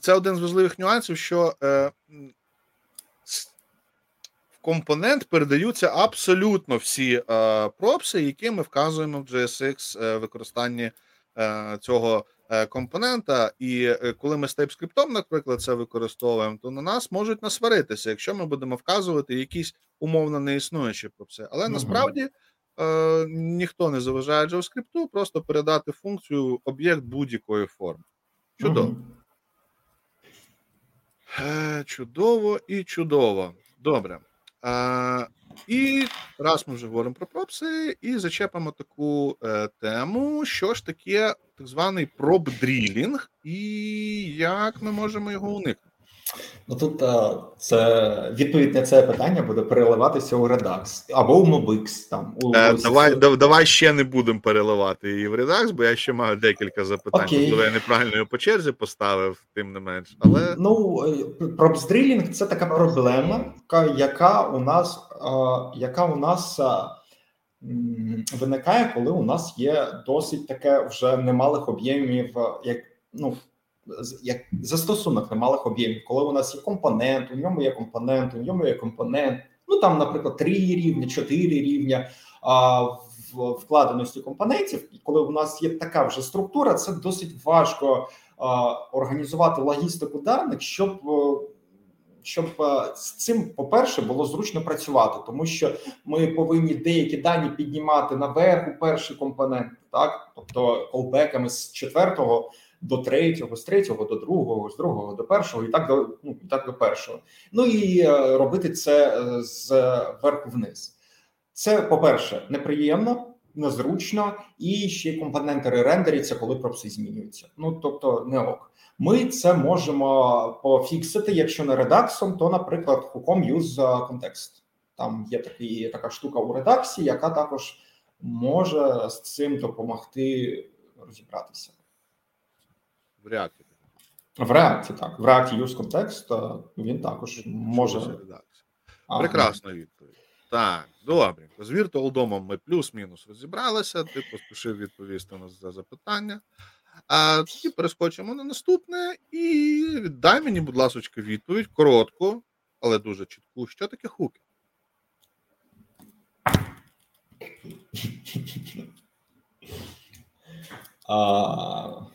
це один з важливих нюансів, що е, компонент передаються абсолютно всі е, пропси, які ми вказуємо в JSX е, використанні е, цього е, компонента. І е, коли ми з TypeScript, наприклад, це використовуємо, то на нас можуть насваритися, якщо ми будемо вказувати якісь умовно неіснуючі пропси. Але mm-hmm. насправді. Е, ніхто не заважає JavaScript, просто передати функцію об'єкт будь-якої форми. Чудово. Mm-hmm. Чудово і чудово. Добре. Е, І раз ми вже говоримо про пропси, і зачепимо таку е, тему, що ж таке так званий проб-дрілінг, і як ми можемо його уникнути. Ну тут а, це відповідь на це питання буде переливатися у Redux або у Mobix. Там у е, давай да, давай ще не будемо переливати її в Redux, бо я ще маю декілька запитань. Можливо, я неправильно його по черзі поставив, тим не менш. Але ну пробсдрілінг це така проблема, яка у нас а, яка у нас а, виникає, коли у нас є досить таке вже немалих об'ємів, як ну як застосунок немалих об'ємів, коли у нас є компонент, у ньому є компонент, у ньому є компонент. Ну там, наприклад, три рівня, чотири рівня а, в вкладеності компонентів. І коли у нас є така вже структура, це досить важко а, організувати логістику даних, щоб щоб з цим, по-перше, було зручно працювати, тому що ми повинні деякі дані піднімати наверх у перший компонент, так тобто колбеками з четвертого до третього, з третього до другого, з другого до першого, і так до ну і так до першого. Ну і е, робити це е, з верху вниз. Це по-перше, неприємно, незручно, і ще компоненти рендеряться, коли пропси змінюються. Ну тобто, не ок. Ми це можемо пофіксити, якщо не редаксом, то, наприклад, хуком use context. Там є такий, така штука у редакції, яка також може з цим допомогти розібратися. В реакті. В реакті, так. В реакті use context він також може. Прекрасна відповідь. Так, добре. З Virtual ми плюс-мінус розібралися. Ти поспішив відповісти на за запитання. А тоді перескочимо на наступне і дай мені, будь ласка, відповідь коротку, але дуже чітку. Що таке хуки? А,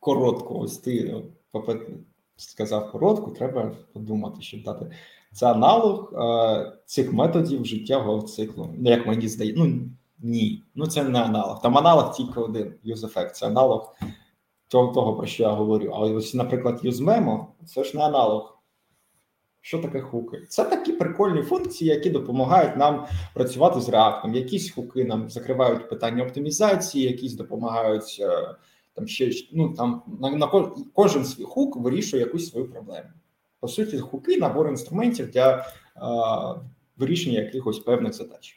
коротко. Ось ти сказав коротко, треба подумати, щоб дати. Це аналог е, цих методів життєвого циклу. Ну, як мені здається, ну ні, ну це не аналог. Там аналог тільки один use effect, це аналог того, того, про що я говорю. Але ось, наприклад, UseMemo – це ж не аналог. Що таке хуки? Це такі прикольні функції, які допомагають нам працювати з реактом. Якісь хуки нам закривають питання оптимізації, якісь допомагають е, там ще ну там на на кожен свій хук вирішує якусь свою проблему. По суті, хуки набор інструментів для а, вирішення якихось певних задач.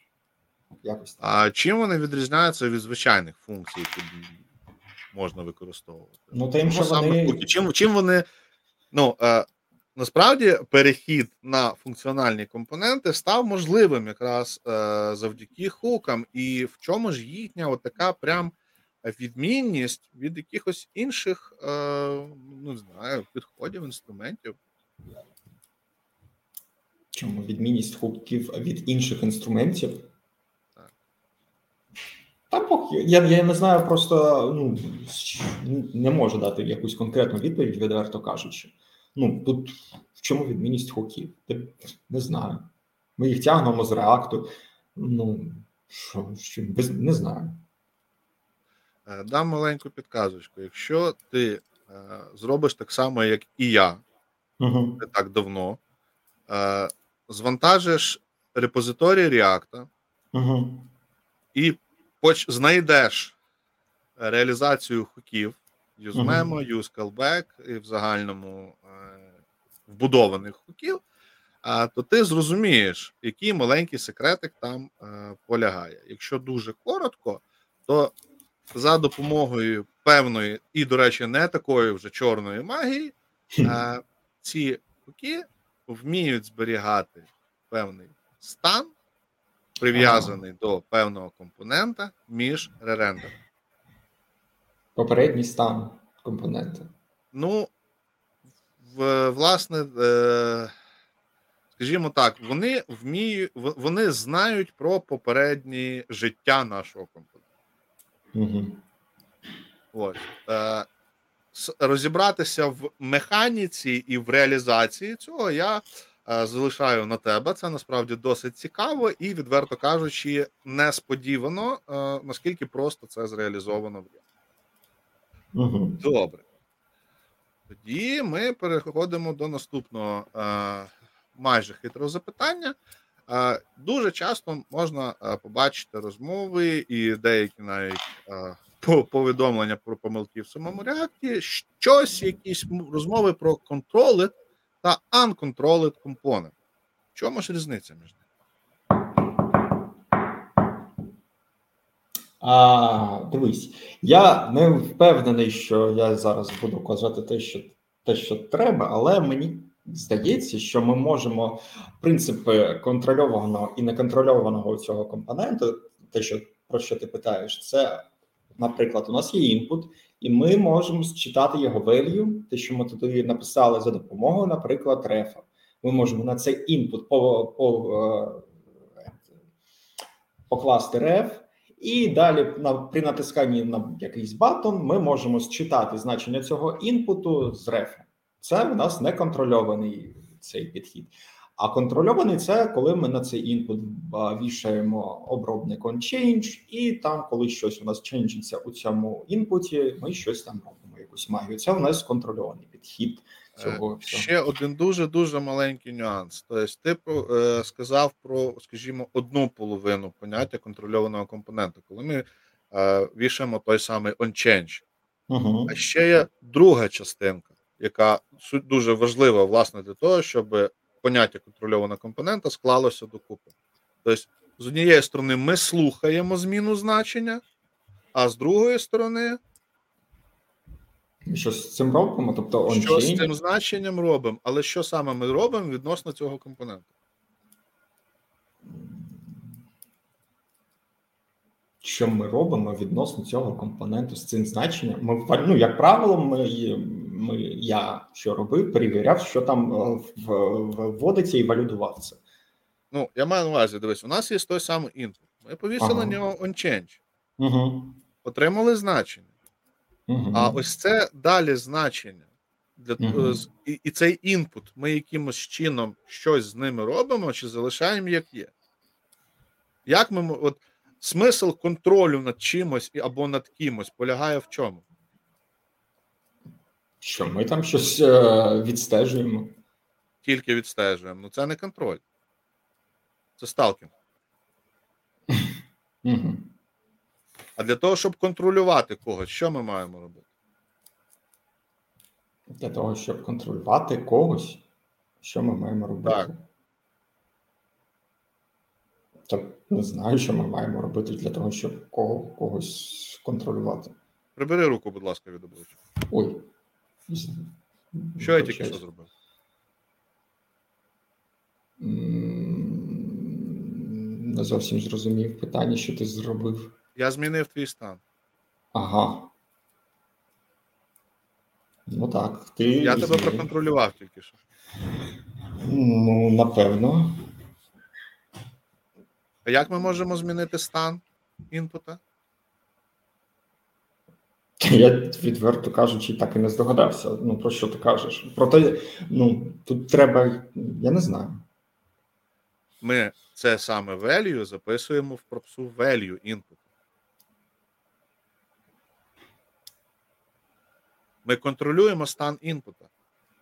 Якось так. А чим вони відрізняються від звичайних функцій, які можна використовувати? Ну, тим, що вони... Хуки. Чим чим вони. Ну, е, насправді перехід на функціональні компоненти став можливим якраз е, завдяки хукам, і в чому ж їхня от така прям відмінність від якихось інших, е, ну не знаю, підходів, інструментів. Чому відмінність хуків від інших інструментів? Так. Та я я не знаю, просто ну, не можу дати якусь конкретну відповідь, відверто кажучи. Ну, тут в чому відмінність хуків? Не знаю. Ми їх тягнемо з реакту. Ну, що, що без, не знаю. Е, дам маленьку підказочку. Якщо ти е, зробиш так само, як і я, угу. не так давно, е, звантажиш репозиторій React угу. і поч- знайдеш реалізацію хуків UseMemo, UseCallback і в загальному вбудованих хуків, то ти зрозумієш, який маленький секретик там полягає. Якщо дуже коротко, то за допомогою певної і, до речі, не такої вже чорної магії, е, ці хуки вміють зберігати певний стан, прив'язаний ага. до певного компонента між ререндерами. Попередній стан компонента. Ну, в, власне, е, скажімо так, вони вміють, вони знають про попереднє життя нашого компонента. Угу. Ось. Е, розібратися в механіці і в реалізації цього я е, залишаю на тебе. Це насправді досить цікаво і, відверто кажучи, несподівано, е, наскільки просто це зреалізовано в Угу. Добре. Тоді ми переходимо до наступного е, майже хитрого запитання. Дуже часто можна побачити розмови і деякі навіть повідомлення про помилки в самому реакті, щось, якісь розмови про controlled та uncontrolled компонент. В чому ж різниця між ними? А, Дивись, я не впевнений, що я зараз буду казати те, що те, що треба, але мені здається, що ми можемо принципи контрольованого і неконтрольованого цього компоненту, те, що про що ти питаєш, це, наприклад, у нас є інпут, і ми можемо считати його value, те, що ми туди написали за допомогою, наприклад, рефа. Ми можемо на цей інпут по, по, е, покласти ref. І далі на при натисканні на якийсь button ми можемо считати значення цього інпуту з ref у. Це у нас не контрольований цей підхід. А контрольований це коли ми на цей інпут вішаємо обробник on-change, і там, коли щось у нас change иться у цьому інпуті, ми щось там робимо, якусь магію. Це у нас контрольований підхід. Цього е, Ще один дуже дуже маленький нюанс. Тобто, ти е, сказав про, скажімо, одну половину поняття контрольованого компоненту, коли ми е, вішаємо той самий on-change. Угу. А ще є друга частинка, яка дуже важлива, власне, для того, щоб поняття контрольованого компонента склалося докупи. Тобто, з однієї сторони, ми слухаємо зміну значення, а з другої сторони. Що з цим робимо? Тобто on Що з цим значенням робимо, але що саме ми робимо відносно цього компоненту? Що ми робимо відносно цього компоненту з цим значенням? Ми ну, як правило, ми, ми я що робив, перевіряв, що там е, вводиться і валідував це. Ну, я маю на увазі, дивись, у нас є той самий інпут. Ми повісили ага. на нього on-change. Угу. Отримали значення. Угу. А ось це далі значення. Для угу. і, і цей інпут ми якимось чином щось з ними робимо чи залишаємо як є. Як ми от смисл контролю над чимось або над кимось полягає в чому? Що ми там щось е, відстежуємо? Тільки відстежуємо. Ну це не контроль. Це сталкінг. Угу. А для того, щоб контролювати когось, що ми маємо робити? Для того, щоб контролювати когось, що ми маємо робити? Так. Так не знаю, що ми маємо робити для того, щоб кого, когось контролювати. Прибери руку, будь ласка, від обличчя. Ой. Що я тільки що зробив? Не зовсім зрозумів питання, що ти зробив. Я змінив твій стан. Ага. Ну так. Ти Я тебе проконтролював тільки що. Ну, напевно. А як ми можемо змінити стан інпута? Я відверто кажучи, так і не здогадався. Ну, про що ти кажеш? Проте, ну, тут треба, я не знаю. Ми це саме value записуємо в пропсу value input. Ми контролюємо стан інпута.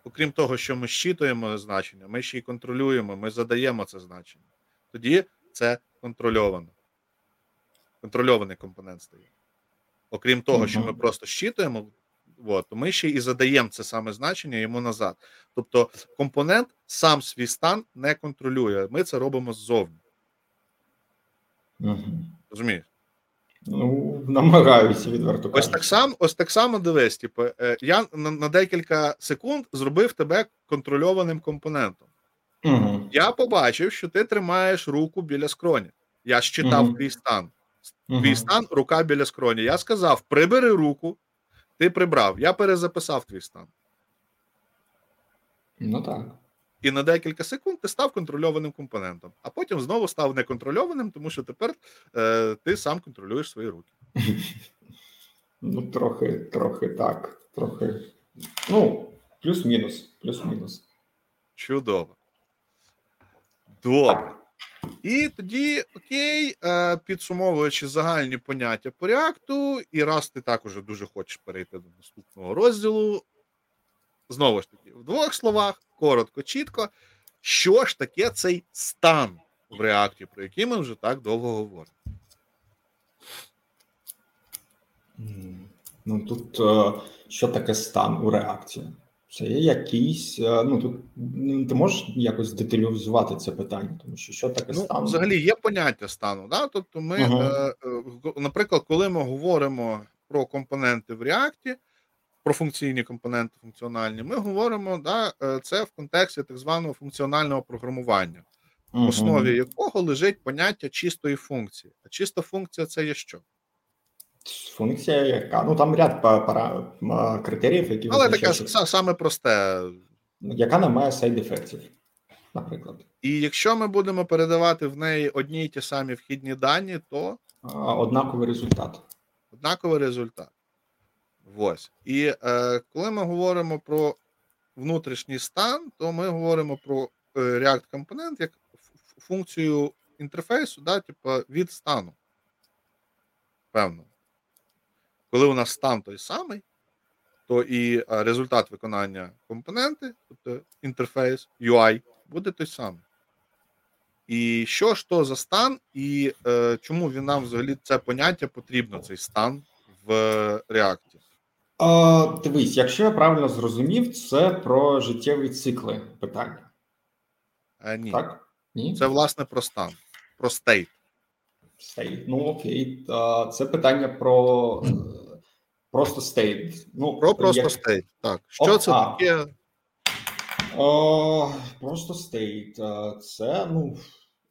Окрім того, що ми щитуємо значення, ми ще й контролюємо, ми задаємо це значення. Тоді це контрольовано. Контрольований компонент стає. Окрім того, що ми просто щитуємо от, ми ще і задаємо це саме значення йому назад. Тобто компонент сам свій стан не контролює. Ми це робимо ззовні. Угу. Розумієш? Ну, намагаюся відверто Ось кажучи. так само, ось так само дивись. Типу, е, я на, на декілька секунд зробив тебе контрольованим компонентом. Угу. Я побачив, що ти тримаєш руку біля скроні. Я считав Мгм. твій стан. Угу. Твій стан, рука біля скроні. Я сказав: прибери руку, ти прибрав. Я перезаписав твій стан. Ну так. І на декілька секунд ти став контрольованим компонентом, а потім знову став неконтрольованим, тому що тепер е, ти сам контролюєш свої руки. Ну, трохи, трохи так. Трохи. Ну, плюс-мінус. Плюс-мінус. Чудово. Добре. І тоді, окей, е, підсумовуючи загальні поняття по реакту, і раз ти також дуже хочеш перейти до наступного розділу, знову ж таки, в двох словах, коротко, чітко, що ж таке цей стан в реакті, про який ми вже так довго говоримо. Ну тут е, що таке стан у реакції? Це є якийсь. е, Ну тут ти можеш якось деталізувати це питання, тому що що таке Ну, стан? взагалі є поняття стану. Да? Тобто, ми, Ага. е, е, наприклад, коли ми говоримо про компоненти в React, про функційні компоненти функціональні, ми говоримо да, е, це в контексті так званого функціонального програмування, в основі якого лежить поняття чистої функції. А чиста функція це є що? Функція, яка ну там ряд пара критеріїв, які Але таке визначають, са- саме просте. яка не має сайд-ефектів, наприклад. І якщо ми будемо передавати в неї одні й ті самі вхідні дані, то Однаковий результат. однаковий результат. Ось. І е, коли ми говоримо про внутрішній стан, то ми говоримо про е, React компонент як функцію інтерфейсу, да, типу від стану. Певно. Коли у нас стан той самий, то і е, результат виконання компоненти, тобто інтерфейс, UI, буде той самий. І що ж то за стан, і е, чому він нам взагалі це поняття потрібно, цей стан в реакті? А, дивись, якщо я правильно зрозумів, це про життєві цикли питання. А, ні, Так? Ні? це власне про стан, про state. State. Ну окей. Це питання про е, просто state. Ну, Про просто як- стейт. Так. Що О, це а. таке? О, просто state. Е, Це, ну,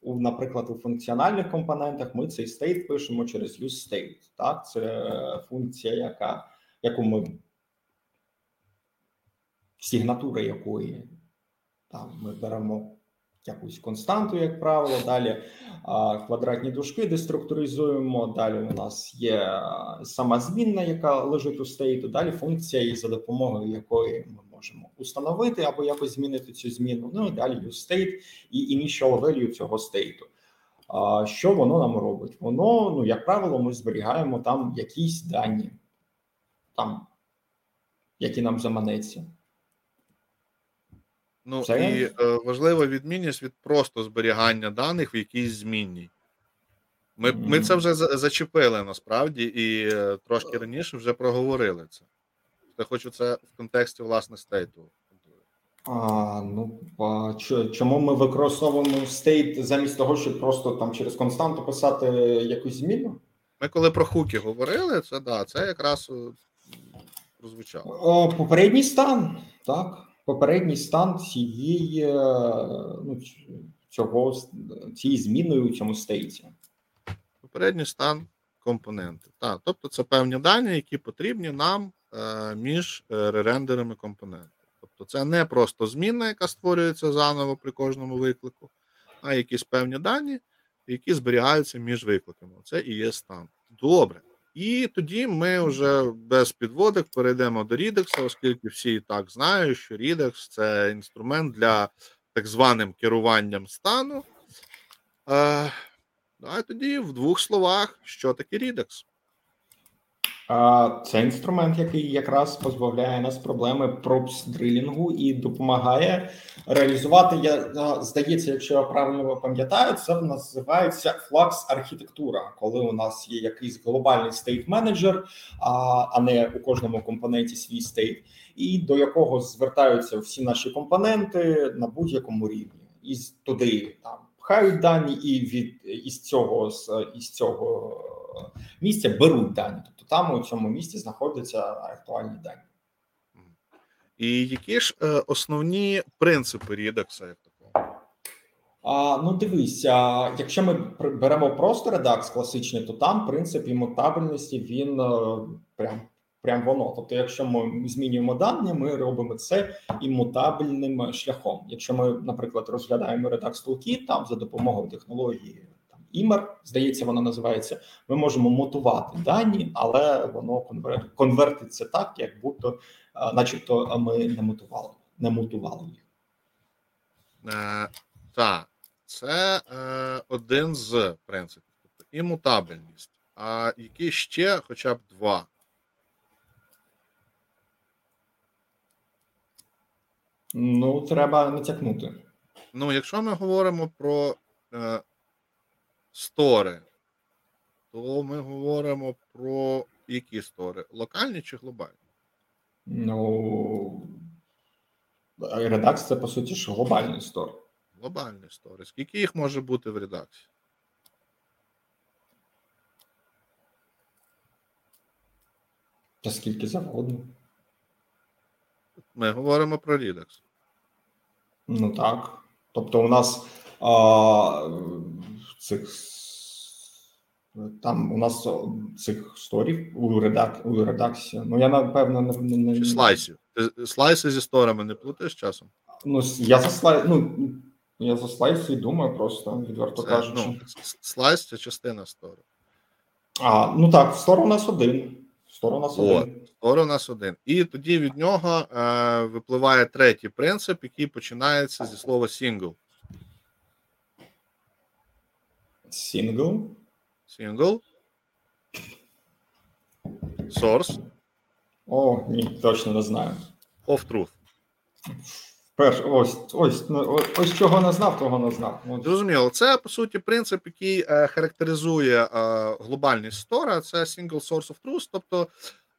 у, наприклад, у функціональних компонентах ми цей state пишемо через useState. Так, це функція, яка, яку ми сигнатура якої там ми беремо якусь константу, як правило. Далі квадратні дужки деструктуризуємо. Далі у нас є сама змінна, яка лежить у стейту. Далі функція, за допомогою якої ми можемо установити або якось змінити цю зміну. Ну і далі useState і initial value цього стейту. Що воно нам робить? Воно, ну як правило, ми зберігаємо там якісь дані, там, які нам заманеться. Ну Це- і е, важлива відмінність від просто зберігання даних в якійсь змінній. Ми, ми це вже зачепили насправді, і е, трошки раніше вже проговорили це. Я хочу це в контексті власне стейту. А, ну а чому ми використовуємо стейт замість того, щоб просто там через константу писати якусь зміну? Ми коли про хуки говорили, це да, це якраз е, прозвучало. Попередній стан, так. Попередній стан цієї е, ну, цього цієї зміни у цьому стейті. Попередній стан компоненти. Так, тобто це певні дані, які потрібні нам е, між е, ререндерами компонентів. Тобто це не просто зміна, яка створюється заново при кожному виклику, а якісь певні дані, які зберігаються між викликами. Це і є стан. Добре. І тоді ми вже без підводок перейдемо до Redux, оскільки всі і так знають, що Redux це інструмент для так званим керуванням стану. Е, Давай тоді в двох словах, що таке Redux. Це інструмент, який якраз позбавляє нас проблеми пропс-дрилінгу і допомагає реалізувати. Я здається, якщо я правильно пам'ятаю, це називається Flux архітектура, коли у нас є якийсь глобальний state manager, а не у кожному компоненті свій state, і до якого звертаються всі наші компоненти на будь-якому рівні, і туди там пхають дані, і від із цього із цього місця беруть дані. Там у цьому місці знаходяться актуальні дані. І які ж е, основні принципи Redux як такого? А, Ну, дивись, а, якщо ми беремо просто Redux класичний, то там принцип імутабельності він е, прям прям воно. Тобто, якщо ми змінюємо дані, ми робимо це імутабельним шляхом. Якщо ми, наприклад, розглядаємо Redux Toolkit, там за допомогою технології імер, здається, вона називається. Ми можемо мотувати дані, але воно конвертиться так, як будто, начебто, ми не мотували, не мотували їх. Е, Так, це е, один з принципів. Тобто імутабельність. А які ще хоча б два? Ну, треба натякнути. Ну, якщо ми говоримо про е, стори, то ми говоримо про які стори? Локальні чи глобальні? Ну Redux це по суті ж глобальний стор. Глобальні стори. Скільки їх може бути в редакції? Та скільки завгодно. Ми говоримо про Redux. Ну так. Тобто, у нас а, цих там у нас цих сторів у редак у редакції. Ну я напевно не не, Чи слайсів. Ти слайси зі сторами не плутаєш часом? Ну я за слайс, ну я за слайси думаю, просто відверто це, кажучи. Ну, слайс це частина стору. А, ну так, стор у нас один. Стор у нас О, один. Стор у нас один. І тоді від нього е, випливає третій принцип, який починається зі слова single. Single. Single. Source. О, ні, точно не знаю. Of truth. Перш, ось ось ну, ось чого не знав, того не знав. Зрозуміло, це по суті принцип, який е, характеризує е, глобальність стора. Це single source of truth, тобто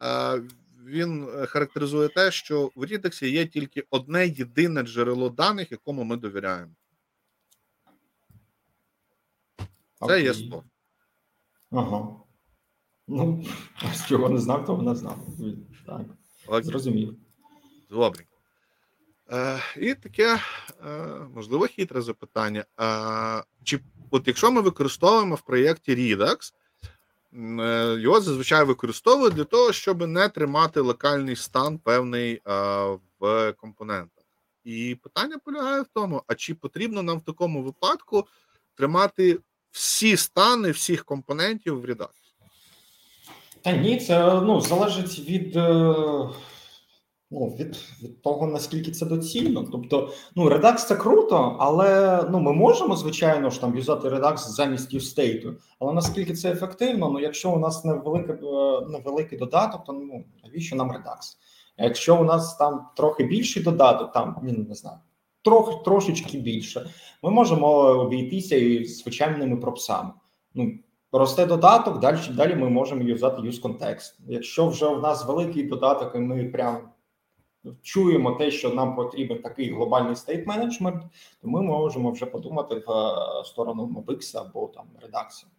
е, він характеризує те, що в Redux є тільки одне єдине джерело даних, якому ми довіряємо. Це є стор. Ага. Ну, з чого не знав, того не знав. Так. Окей. Зрозумів. Добре. Е, І таке, е, можливо, хитре запитання. Е, Чи от якщо ми використовуємо в проєкті Redux, е, його зазвичай використовують для того, щоб не тримати локальний стан певний е, в компонентах. І питання полягає в тому: а чи потрібно нам в такому випадку тримати всі стани всіх компонентів в Redux? Та ні, це ну, залежить від е, ну, від від того, наскільки це доцільно. Тобто, ну, Redux це круто, але ну, ми можемо, звичайно ж, там юзати Redux замість юстейту. Але наскільки це ефективно, ну, якщо у нас невеликий, е, невеликий додаток, то ну, навіщо нам Redux? А якщо у нас там трохи більший додаток, там, не знаю, трохи трошечки більше. Ми можемо обійтися і звичайними пропсами. Ну, Росте додаток, далі далі ми можемо юзати use контекст. Якщо вже в нас великий додаток, і ми прям чуємо те, що нам потрібен такий глобальний стейт менеджмент, то ми можемо вже подумати в е, сторону Mobix або там редакції.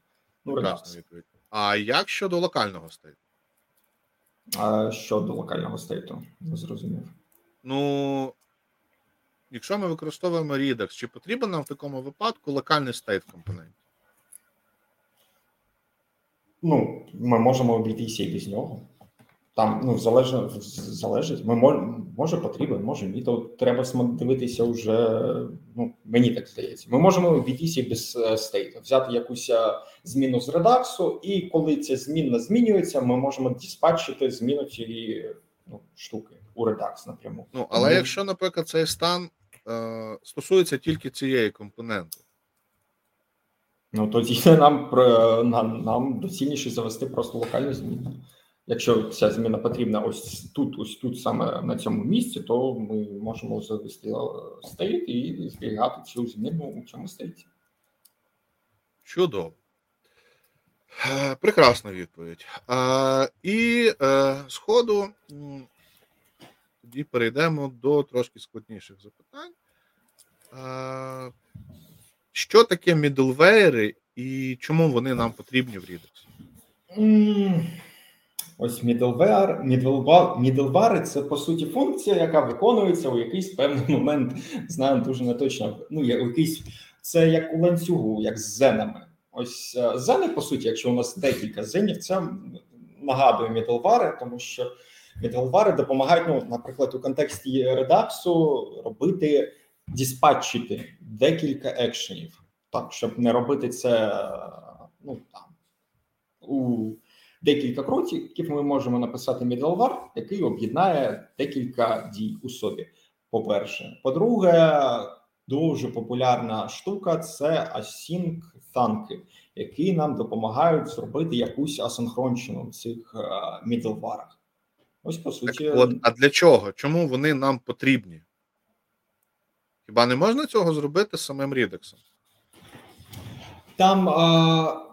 Ну, редакції. А як щодо локального стейту? А Щодо локального стейту, зрозумів. Ну, якщо ми використовуємо Redux, чи потрібен нам в такому випадку локальний стейт компонент? Ну, ми можемо обійтися і без нього. Там ну, залежно, залежить. Ми мож, може потрібен, може ні. То треба дивитися вже. Ну мені так здається. Ми можемо обійтися без е, стейту, взяти якусь е, зміну з редаксу, і коли ця зміна змінюється, ми можемо диспатчити зміну цієї ну, штуки у редакс напряму. Ну але Тому... якщо, наприклад, цей стан е, стосується тільки цієї компоненти. Ну тоді нам нам, нам доцільніше завести просто локальну зміну. Якщо ця зміна потрібна ось тут, ось тут, саме на цьому місці, то ми можемо завести стейт і зберігати цю зміну у цьому стейті. Чудово. Е, прекрасна відповідь. А, І е, з ходу тоді перейдемо до трошки складніших запитань. Що таке мідлвейри і чому вони нам потрібні в Redux? Ось middleware, middleware, це по суті функція, яка виконується у якийсь певний момент. Знаю дуже не точно. Ну, якийсь це як у ланцюгу, як з зенами. Ось е, зени, по суті, якщо у нас декілька зенів, це нагадує middleware, тому що middleware допомагають, ну, наприклад, у контексті редаксу робити диспатчити декілька екшенів, так щоб не робити це ну там у декілька кроків ми можемо написати middleware, який об'єднає декілька дій у собі. По-перше, по-друге, дуже популярна штука це async танки, які нам допомагають зробити якусь асинхронщину в цих мідлварах. Ось по суті, так, от, а для чого? Чому вони нам потрібні? Хіба не можна цього зробити самим Redux? Там а,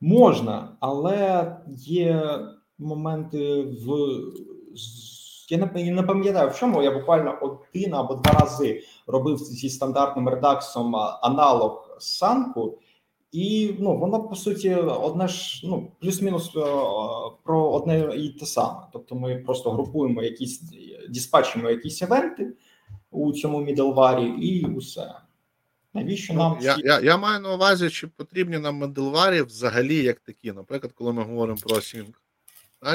можна, але є моменти в. Я не пам'ятаю в чому. Я буквально один або два рази робив зі стандартним Redux ом аналог thunk у, і ну воно по суті одне ж ну плюс-мінус про одне і те саме. Тобто, ми просто групуємо якісь dispatch имо якісь event и у цьому middleware і, і усе. Навіщо ну, нам я, всі... я я маю на увазі, чи потрібні нам middleware і взагалі як такі. Наприклад, коли ми говоримо про thunk,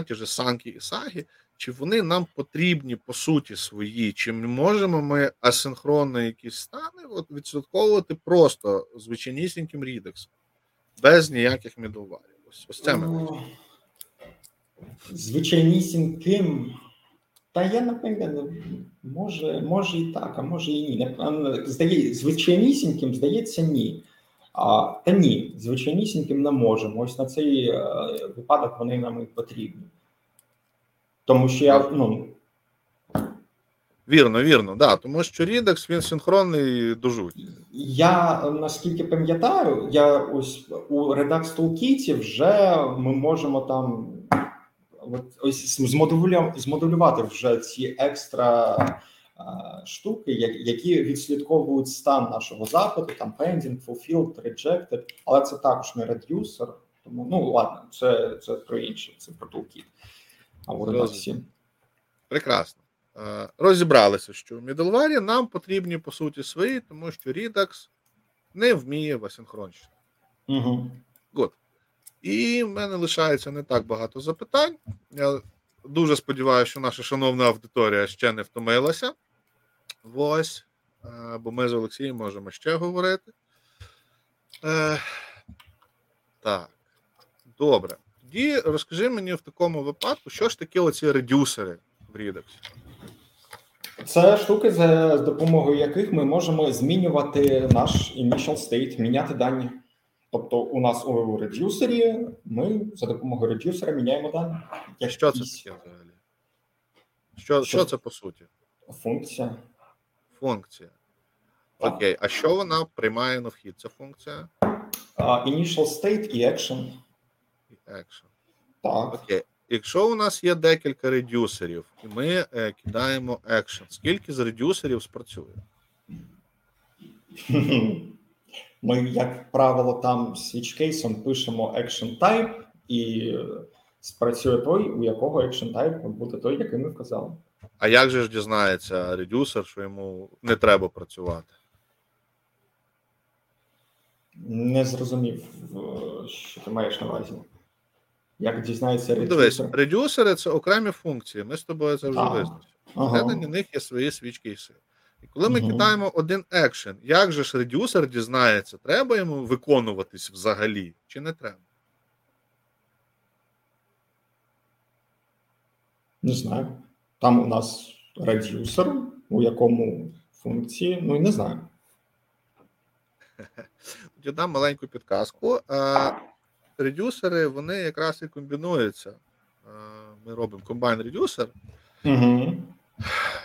ті ж санки і саги, чи вони нам потрібні по суті свої, чи можемо ми асинхронно якісь стани от відслідковувати просто звичайнісіньким рідексом, без ніяких меделварів. Ось ось це ми. Звичайнісіньким. Та я напевно, може, може і так, а може і ні. Здає, звичайнісіньким, здається, ні. А, Та ні, звичайнісіньким не можемо. Ось на цей е, випадок вони нам і потрібні. Тому що я. ну... Вірно, вірно, да. Тому що Redux, він синхронний до жуті. Я наскільки пам'ятаю, я ось у Redux Toolkit вже ми можемо там от ось змодулювати вже ці екстра а, штуки, які відслідковують стан нашого запиту, там pending, fulfilled, rejected, але це також не редюсер. Тому ну ладно, це це про інше, це про toolkit. А Роз... Прекрасно. Розібралися, що в Мідлварі нам потрібні по суті свої, тому що Redux не вміє в асинхронщину. Угу. Good. І в мене лишається не так багато запитань. Я дуже сподіваюся, що наша шановна аудиторія ще не втомилася. Ось. Е, бо ми з Олексієм можемо ще говорити. Е, Так. Добре. Тоді розкажи мені в такому випадку, що ж таке оці редюсери в Redux? Це штуки, за допомогою яких ми можемо змінювати наш initial state, міняти дані. Тобто, у нас у редюсері ми за допомогою редюсера міняємо дані. Як що це таке взагалі? Що, що це по суті? Функція. Функція. Окей, а що вона приймає на вхід? Ця функція? Uh, initial state і action. Action. Так. Окей. Якщо у нас є декілька редюсерів, і ми е, кидаємо action, скільки з редюсерів спрацює? Ми, як правило, там з свічкейсом пишемо action type і спрацює той, у якого action type буде той, який ми вказали. А як же ж дізнається редюсер, що йому не треба працювати? Не зрозумів, що ти маєш на увазі. Як дізнається редюсер? Дивись, редюсери це окремі функції. Ми з тобою це вже визначили. Всередині ага. них є свої свічкейси. І коли ми угу. кидаємо один екшен, як же ж редюсер дізнається, треба йому виконуватись взагалі, чи не треба? Не знаю. Там у нас редюсер, у якому функції, ну і не знаю. Дам маленьку підказку. Редюсери, вони якраз і комбінуються. Е, ми робимо комбайн редюсер, Угу.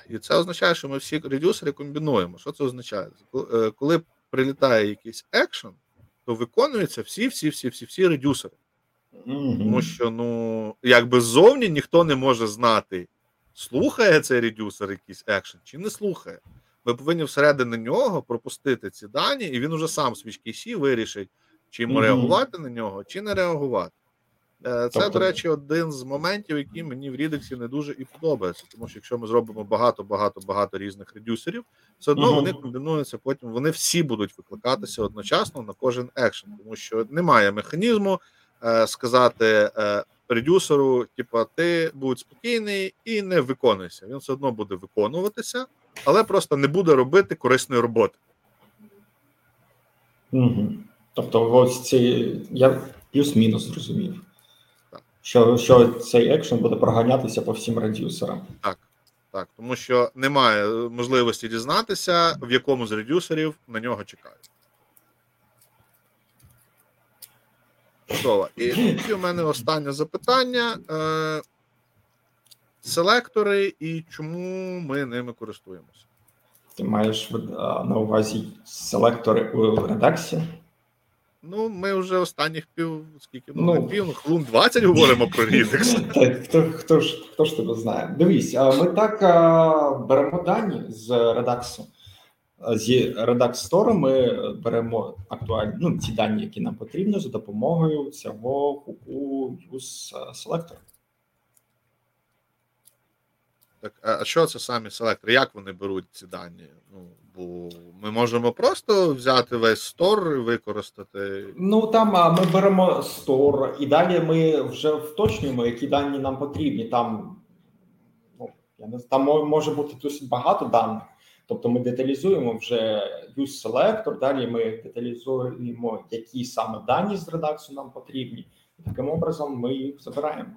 і це означає, що ми всі редюсери комбінуємо. Що це означає? Е, коли прилітає якийсь екшен, то виконуються всі, всі, всі, всі, всі редюсери. Тому що, ну, якби ззовні ніхто не може знати, слухає цей reducer якийсь екшен чи не слухає. Ми повинні всередині нього пропустити ці дані, і він уже сам свій кейсі вирішить, чи йому Мгм. реагувати на нього, чи не реагувати. Е, Це, Тобто- до речі, один з моментів, які мені в Redux і не дуже і подобається. Тому що якщо ми зробимо багато, багато, багато різних reducer ів, все одно Мгм. вони комбінуються. Потім вони всі будуть викликатися одночасно на кожен екшен, тому що немає механізму е, сказати е, редюсеру: типа, ти будь спокійний і не виконуйся. Він все одно буде виконуватися, але просто не буде робити корисної роботи. Угу. Тобто, ось ці я плюс-мінус зрозумів. Що, що цей екшен буде проганятися по всім радіусерам. Так, так, тому що немає е, можливості дізнатися, в якому з редюсерів на нього чекають. Готово. І у мене останнє запитання. Е, селектори і чому ми ними користуємося? Ти маєш на увазі селектори у редаксі? Ну, ми вже останніх пів, скільки ну, Ну. пів, ну, хвилин 20 говоримо про Redux. Та хто, хто, ж, хто ж тебе знає? Дивись, ми так а, беремо дані з. А, З Redux Store ми беремо актуальні ну, ті дані, які нам потрібні, за допомогою цього хуку use Selector. Так, а а що це самі селектори? Як вони беруть ці дані? Ну, бо ми можемо просто взяти весь стор і використати. Ну там а, ми беремо Store, і далі ми вже вточнюємо, які дані нам потрібні. Там ну я не там може бути досить багато даних. Тобто ми деталізуємо вже use selector, далі ми деталізуємо, які саме дані з редакції нам потрібні. І таким образом ми їх забираємо.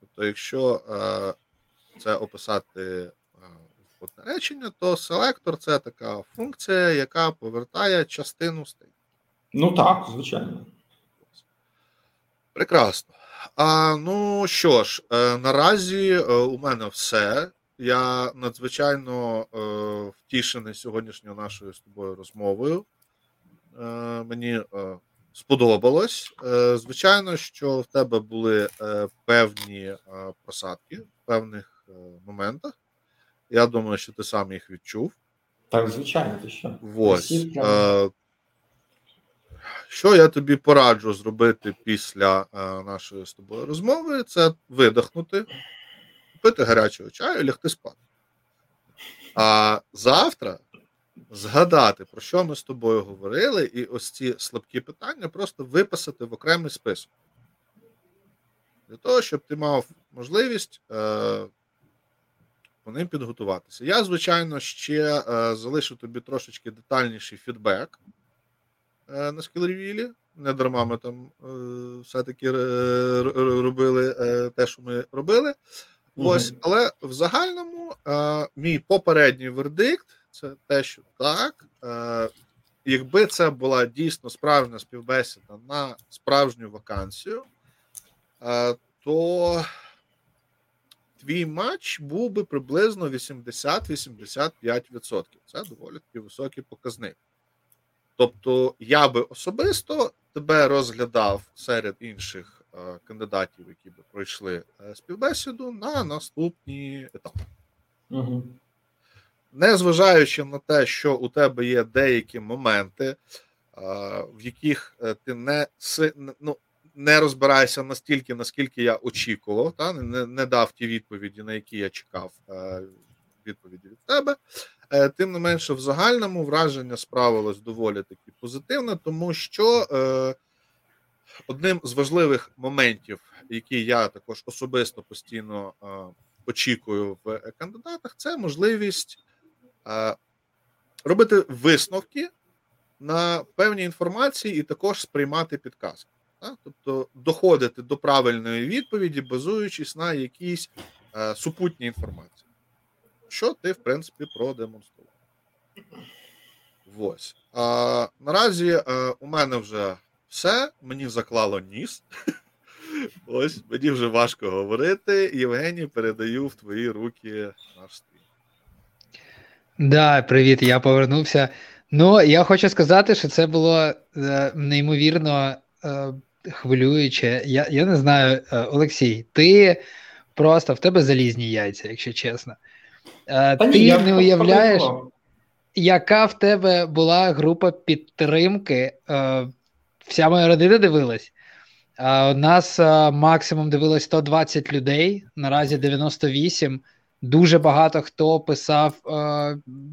Тобто, якщо е, це описати одне речення, то селектор це така функція, яка повертає частину стейку. Ну так, звичайно. Прекрасно. А, ну що ж, е, наразі е, у мене все. Я надзвичайно е, втішений сьогоднішньою нашою з тобою розмовою. Мені сподобалось. Звичайно, що в тебе були певні просадки в певних моментах. Я думаю, що ти сам їх відчув. Так, звичайно, ти що? Ось. Е, що я тобі пораджу зробити після е, нашої з тобою розмови, це видихнути, пити гарячого чаю і лягти спати. А завтра згадати, про що ми з тобою говорили, і ось ці слабкі питання просто виписати в окремий список. Для того, щоб ти мав можливість е, по ним підготуватися. Я, звичайно, ще е, залишу тобі трошечки детальніший фідбек е, на скілревілі. Не дарма ми там е, все-таки е, робили е, те, що ми робили. Ось, але в загальному е, мій попередній вердикт це те, що так, е, якби це була дійсно справжня співбесіда на справжню вакансію, е, то твій матч був би приблизно 80-85%. Це доволі таки високий показник. Тобто, я би особисто тебе розглядав серед інших е, кандидатів, які би пройшли е, співбесіду, на наступні етапи. Угу. Незважаючи на те, що у тебе є деякі моменти, е, в яких е, ти не ну, не розбираєшся настільки, наскільки я очікував, та не, не дав ті відповіді, на які я чекав е, відповіді від тебе. Е, Тим не менше, в загальному враження справилось доволі таки позитивне, тому що е, одним з важливих моментів, які я також особисто постійно е, очікую в кандидатах, це можливість е, робити висновки на певні інформації і також сприймати підказки. Тобто доходити до правильної відповіді, базуючись на якійсь е, супутній інформації, що ти, в принципі, продемонстрував. Ось. А, наразі е, у мене вже все, мені заклало ніс. Ось мені вже важко говорити. Євгеній, передаю в твої руки наш стрім. Да, привіт, я повернувся. Ну, я хочу сказати, що це було е, неймовірно е, хвилююче. Я я не знаю, е, Олексій, ти просто в тебе залізні яйця, якщо чесно. Е, Та ти ні, не уявляєш, яка в тебе була група підтримки. Е, вся моя родина дивилась. У нас максимум дивилось 120 людей, наразі 98. Дуже багато хто писав,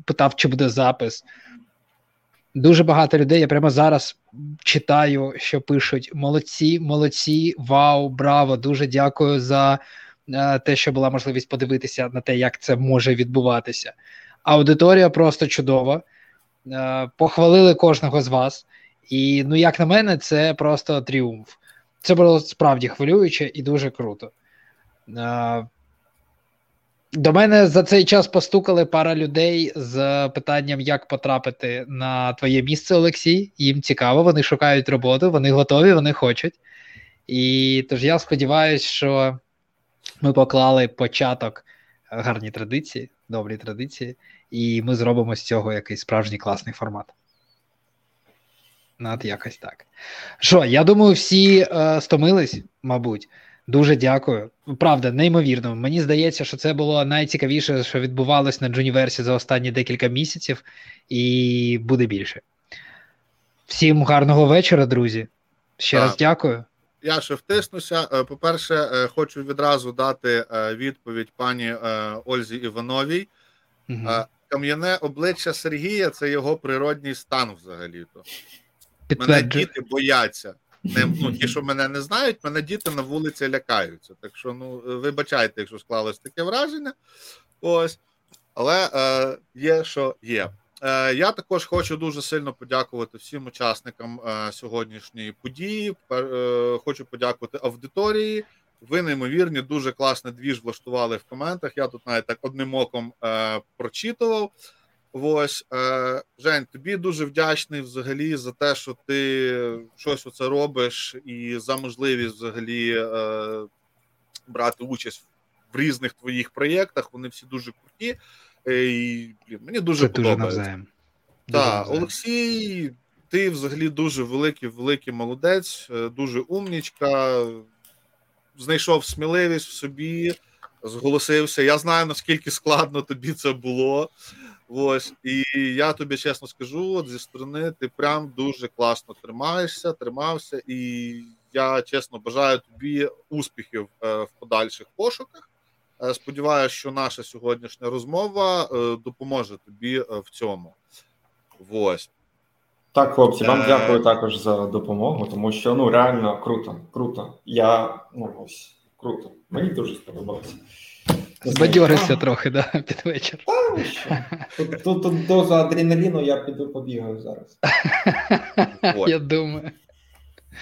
питав, чи буде запис. Дуже багато людей. Я прямо зараз читаю, що пишуть: молодці, молодці, вау, браво! Дуже дякую за те, що була можливість подивитися на те, як це може відбуватися. Аудиторія просто чудова. Похвалили кожного з вас. І, ну, як на мене, це просто тріумф. Це було справді хвилююче і дуже круто. До мене за цей час постукали пара людей з питанням, як потрапити на твоє місце, Олексій. Їм цікаво, вони шукають роботу, вони готові, вони хочуть. І тож я сподіваюся, що ми поклали початок гарній традиції, добрій традиції, і ми зробимо з цього якийсь справжній класний формат. Над якось так. Що, я думаю, всі е, стомились, мабуть. Дуже дякую. Правда, неймовірно. Мені здається, що це було найцікавіше, що відбувалось на Джуніверсі за останні декілька місяців, і буде більше. Всім гарного вечора, друзі. Ще так. раз дякую. Я ще втиснуся. Е, по-перше, е, хочу відразу дати е, відповідь пані Ользі Івановій. Угу. Кам'яне обличчя Сергія це його природній стан взагалі-то. Мене діти бояться. Не, ну, Ті, що мене не знають, мене діти на вулиці лякаються. Так що, ну, вибачайте, якщо склалось таке враження. Ось. Але е, є, що є. Е, Я також хочу дуже сильно подякувати всім учасникам е, сьогоднішньої події. Е, Хочу подякувати аудиторії. Ви неймовірні, дуже класний двіж влаштували в коментах. Я тут навіть так одним оком е, прочитував. Ось е, Жень, тобі дуже вдячний взагалі за те, що ти щось оце робиш, і за можливість взагалі е, брати участь в різних твоїх проєктах. Вони всі дуже круті. Е, і блін, мені дуже Це подобається. Так, Олексій, ти взагалі дуже великий, великий молодець, е, дуже умнічка. Знайшов сміливість в собі, зголосився. Я знаю наскільки складно тобі це було. Ось, і я тобі чесно скажу, от зі сторони ти прям дуже класно тримаєшся, тримався, і я чесно бажаю тобі успіхів е, в подальших пошуках. Е, сподіваюся, що наша сьогоднішня розмова е, допоможе тобі в цьому. Ось. Так, хлопці, вам е... дякую також за допомогу, тому що ну реально круто, круто. Я ну ось круто. Мені дуже сподобалося. Збадьорився трохи, да, під вечір. Тут, тут, тут доза адреналіну, я піду побігаю зараз. Я думаю.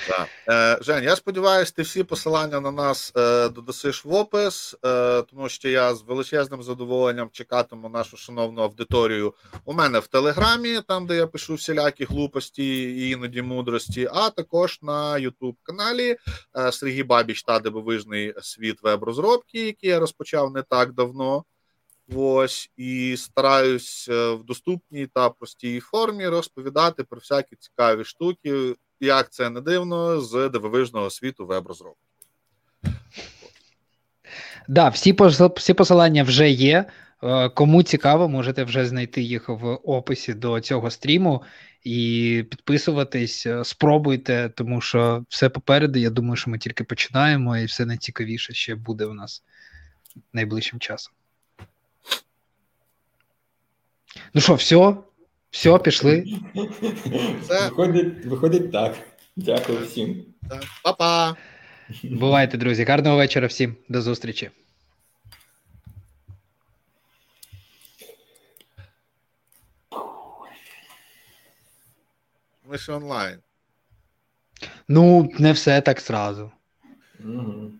Так. Е, Жень, я сподіваюся, ти всі посилання на нас е, додасиш в опис, е, тому що я з величезним задоволенням чекатиму нашу шановну аудиторію у мене в Телеграмі, там де я пишу всілякі глупості і іноді мудрості, а також на Ютуб каналі е, Сергій Бабіч та дивовижний світ веб-розробки, який я розпочав не так давно. Ось і стараюсь е, в доступній та простій формі розповідати про всякі цікаві штуки як це не дивно, з дивовижного світу веб-розробки. Да, всі всі посилання вже є. Е, кому цікаво, можете вже знайти їх в описі до цього стріму і підписуватись, е, спробуйте, тому що все попереду. Я думаю, що ми тільки починаємо, і все найцікавіше ще буде у нас найближчим часом. Ну що, все? Все, пішли. Все. Виходить, виходить так. Дякую всім. Па-па. Бувайте, друзі. Гарного вечора всім. До зустрічі. Ми ж онлайн. Ну, не все так сразу. Угу.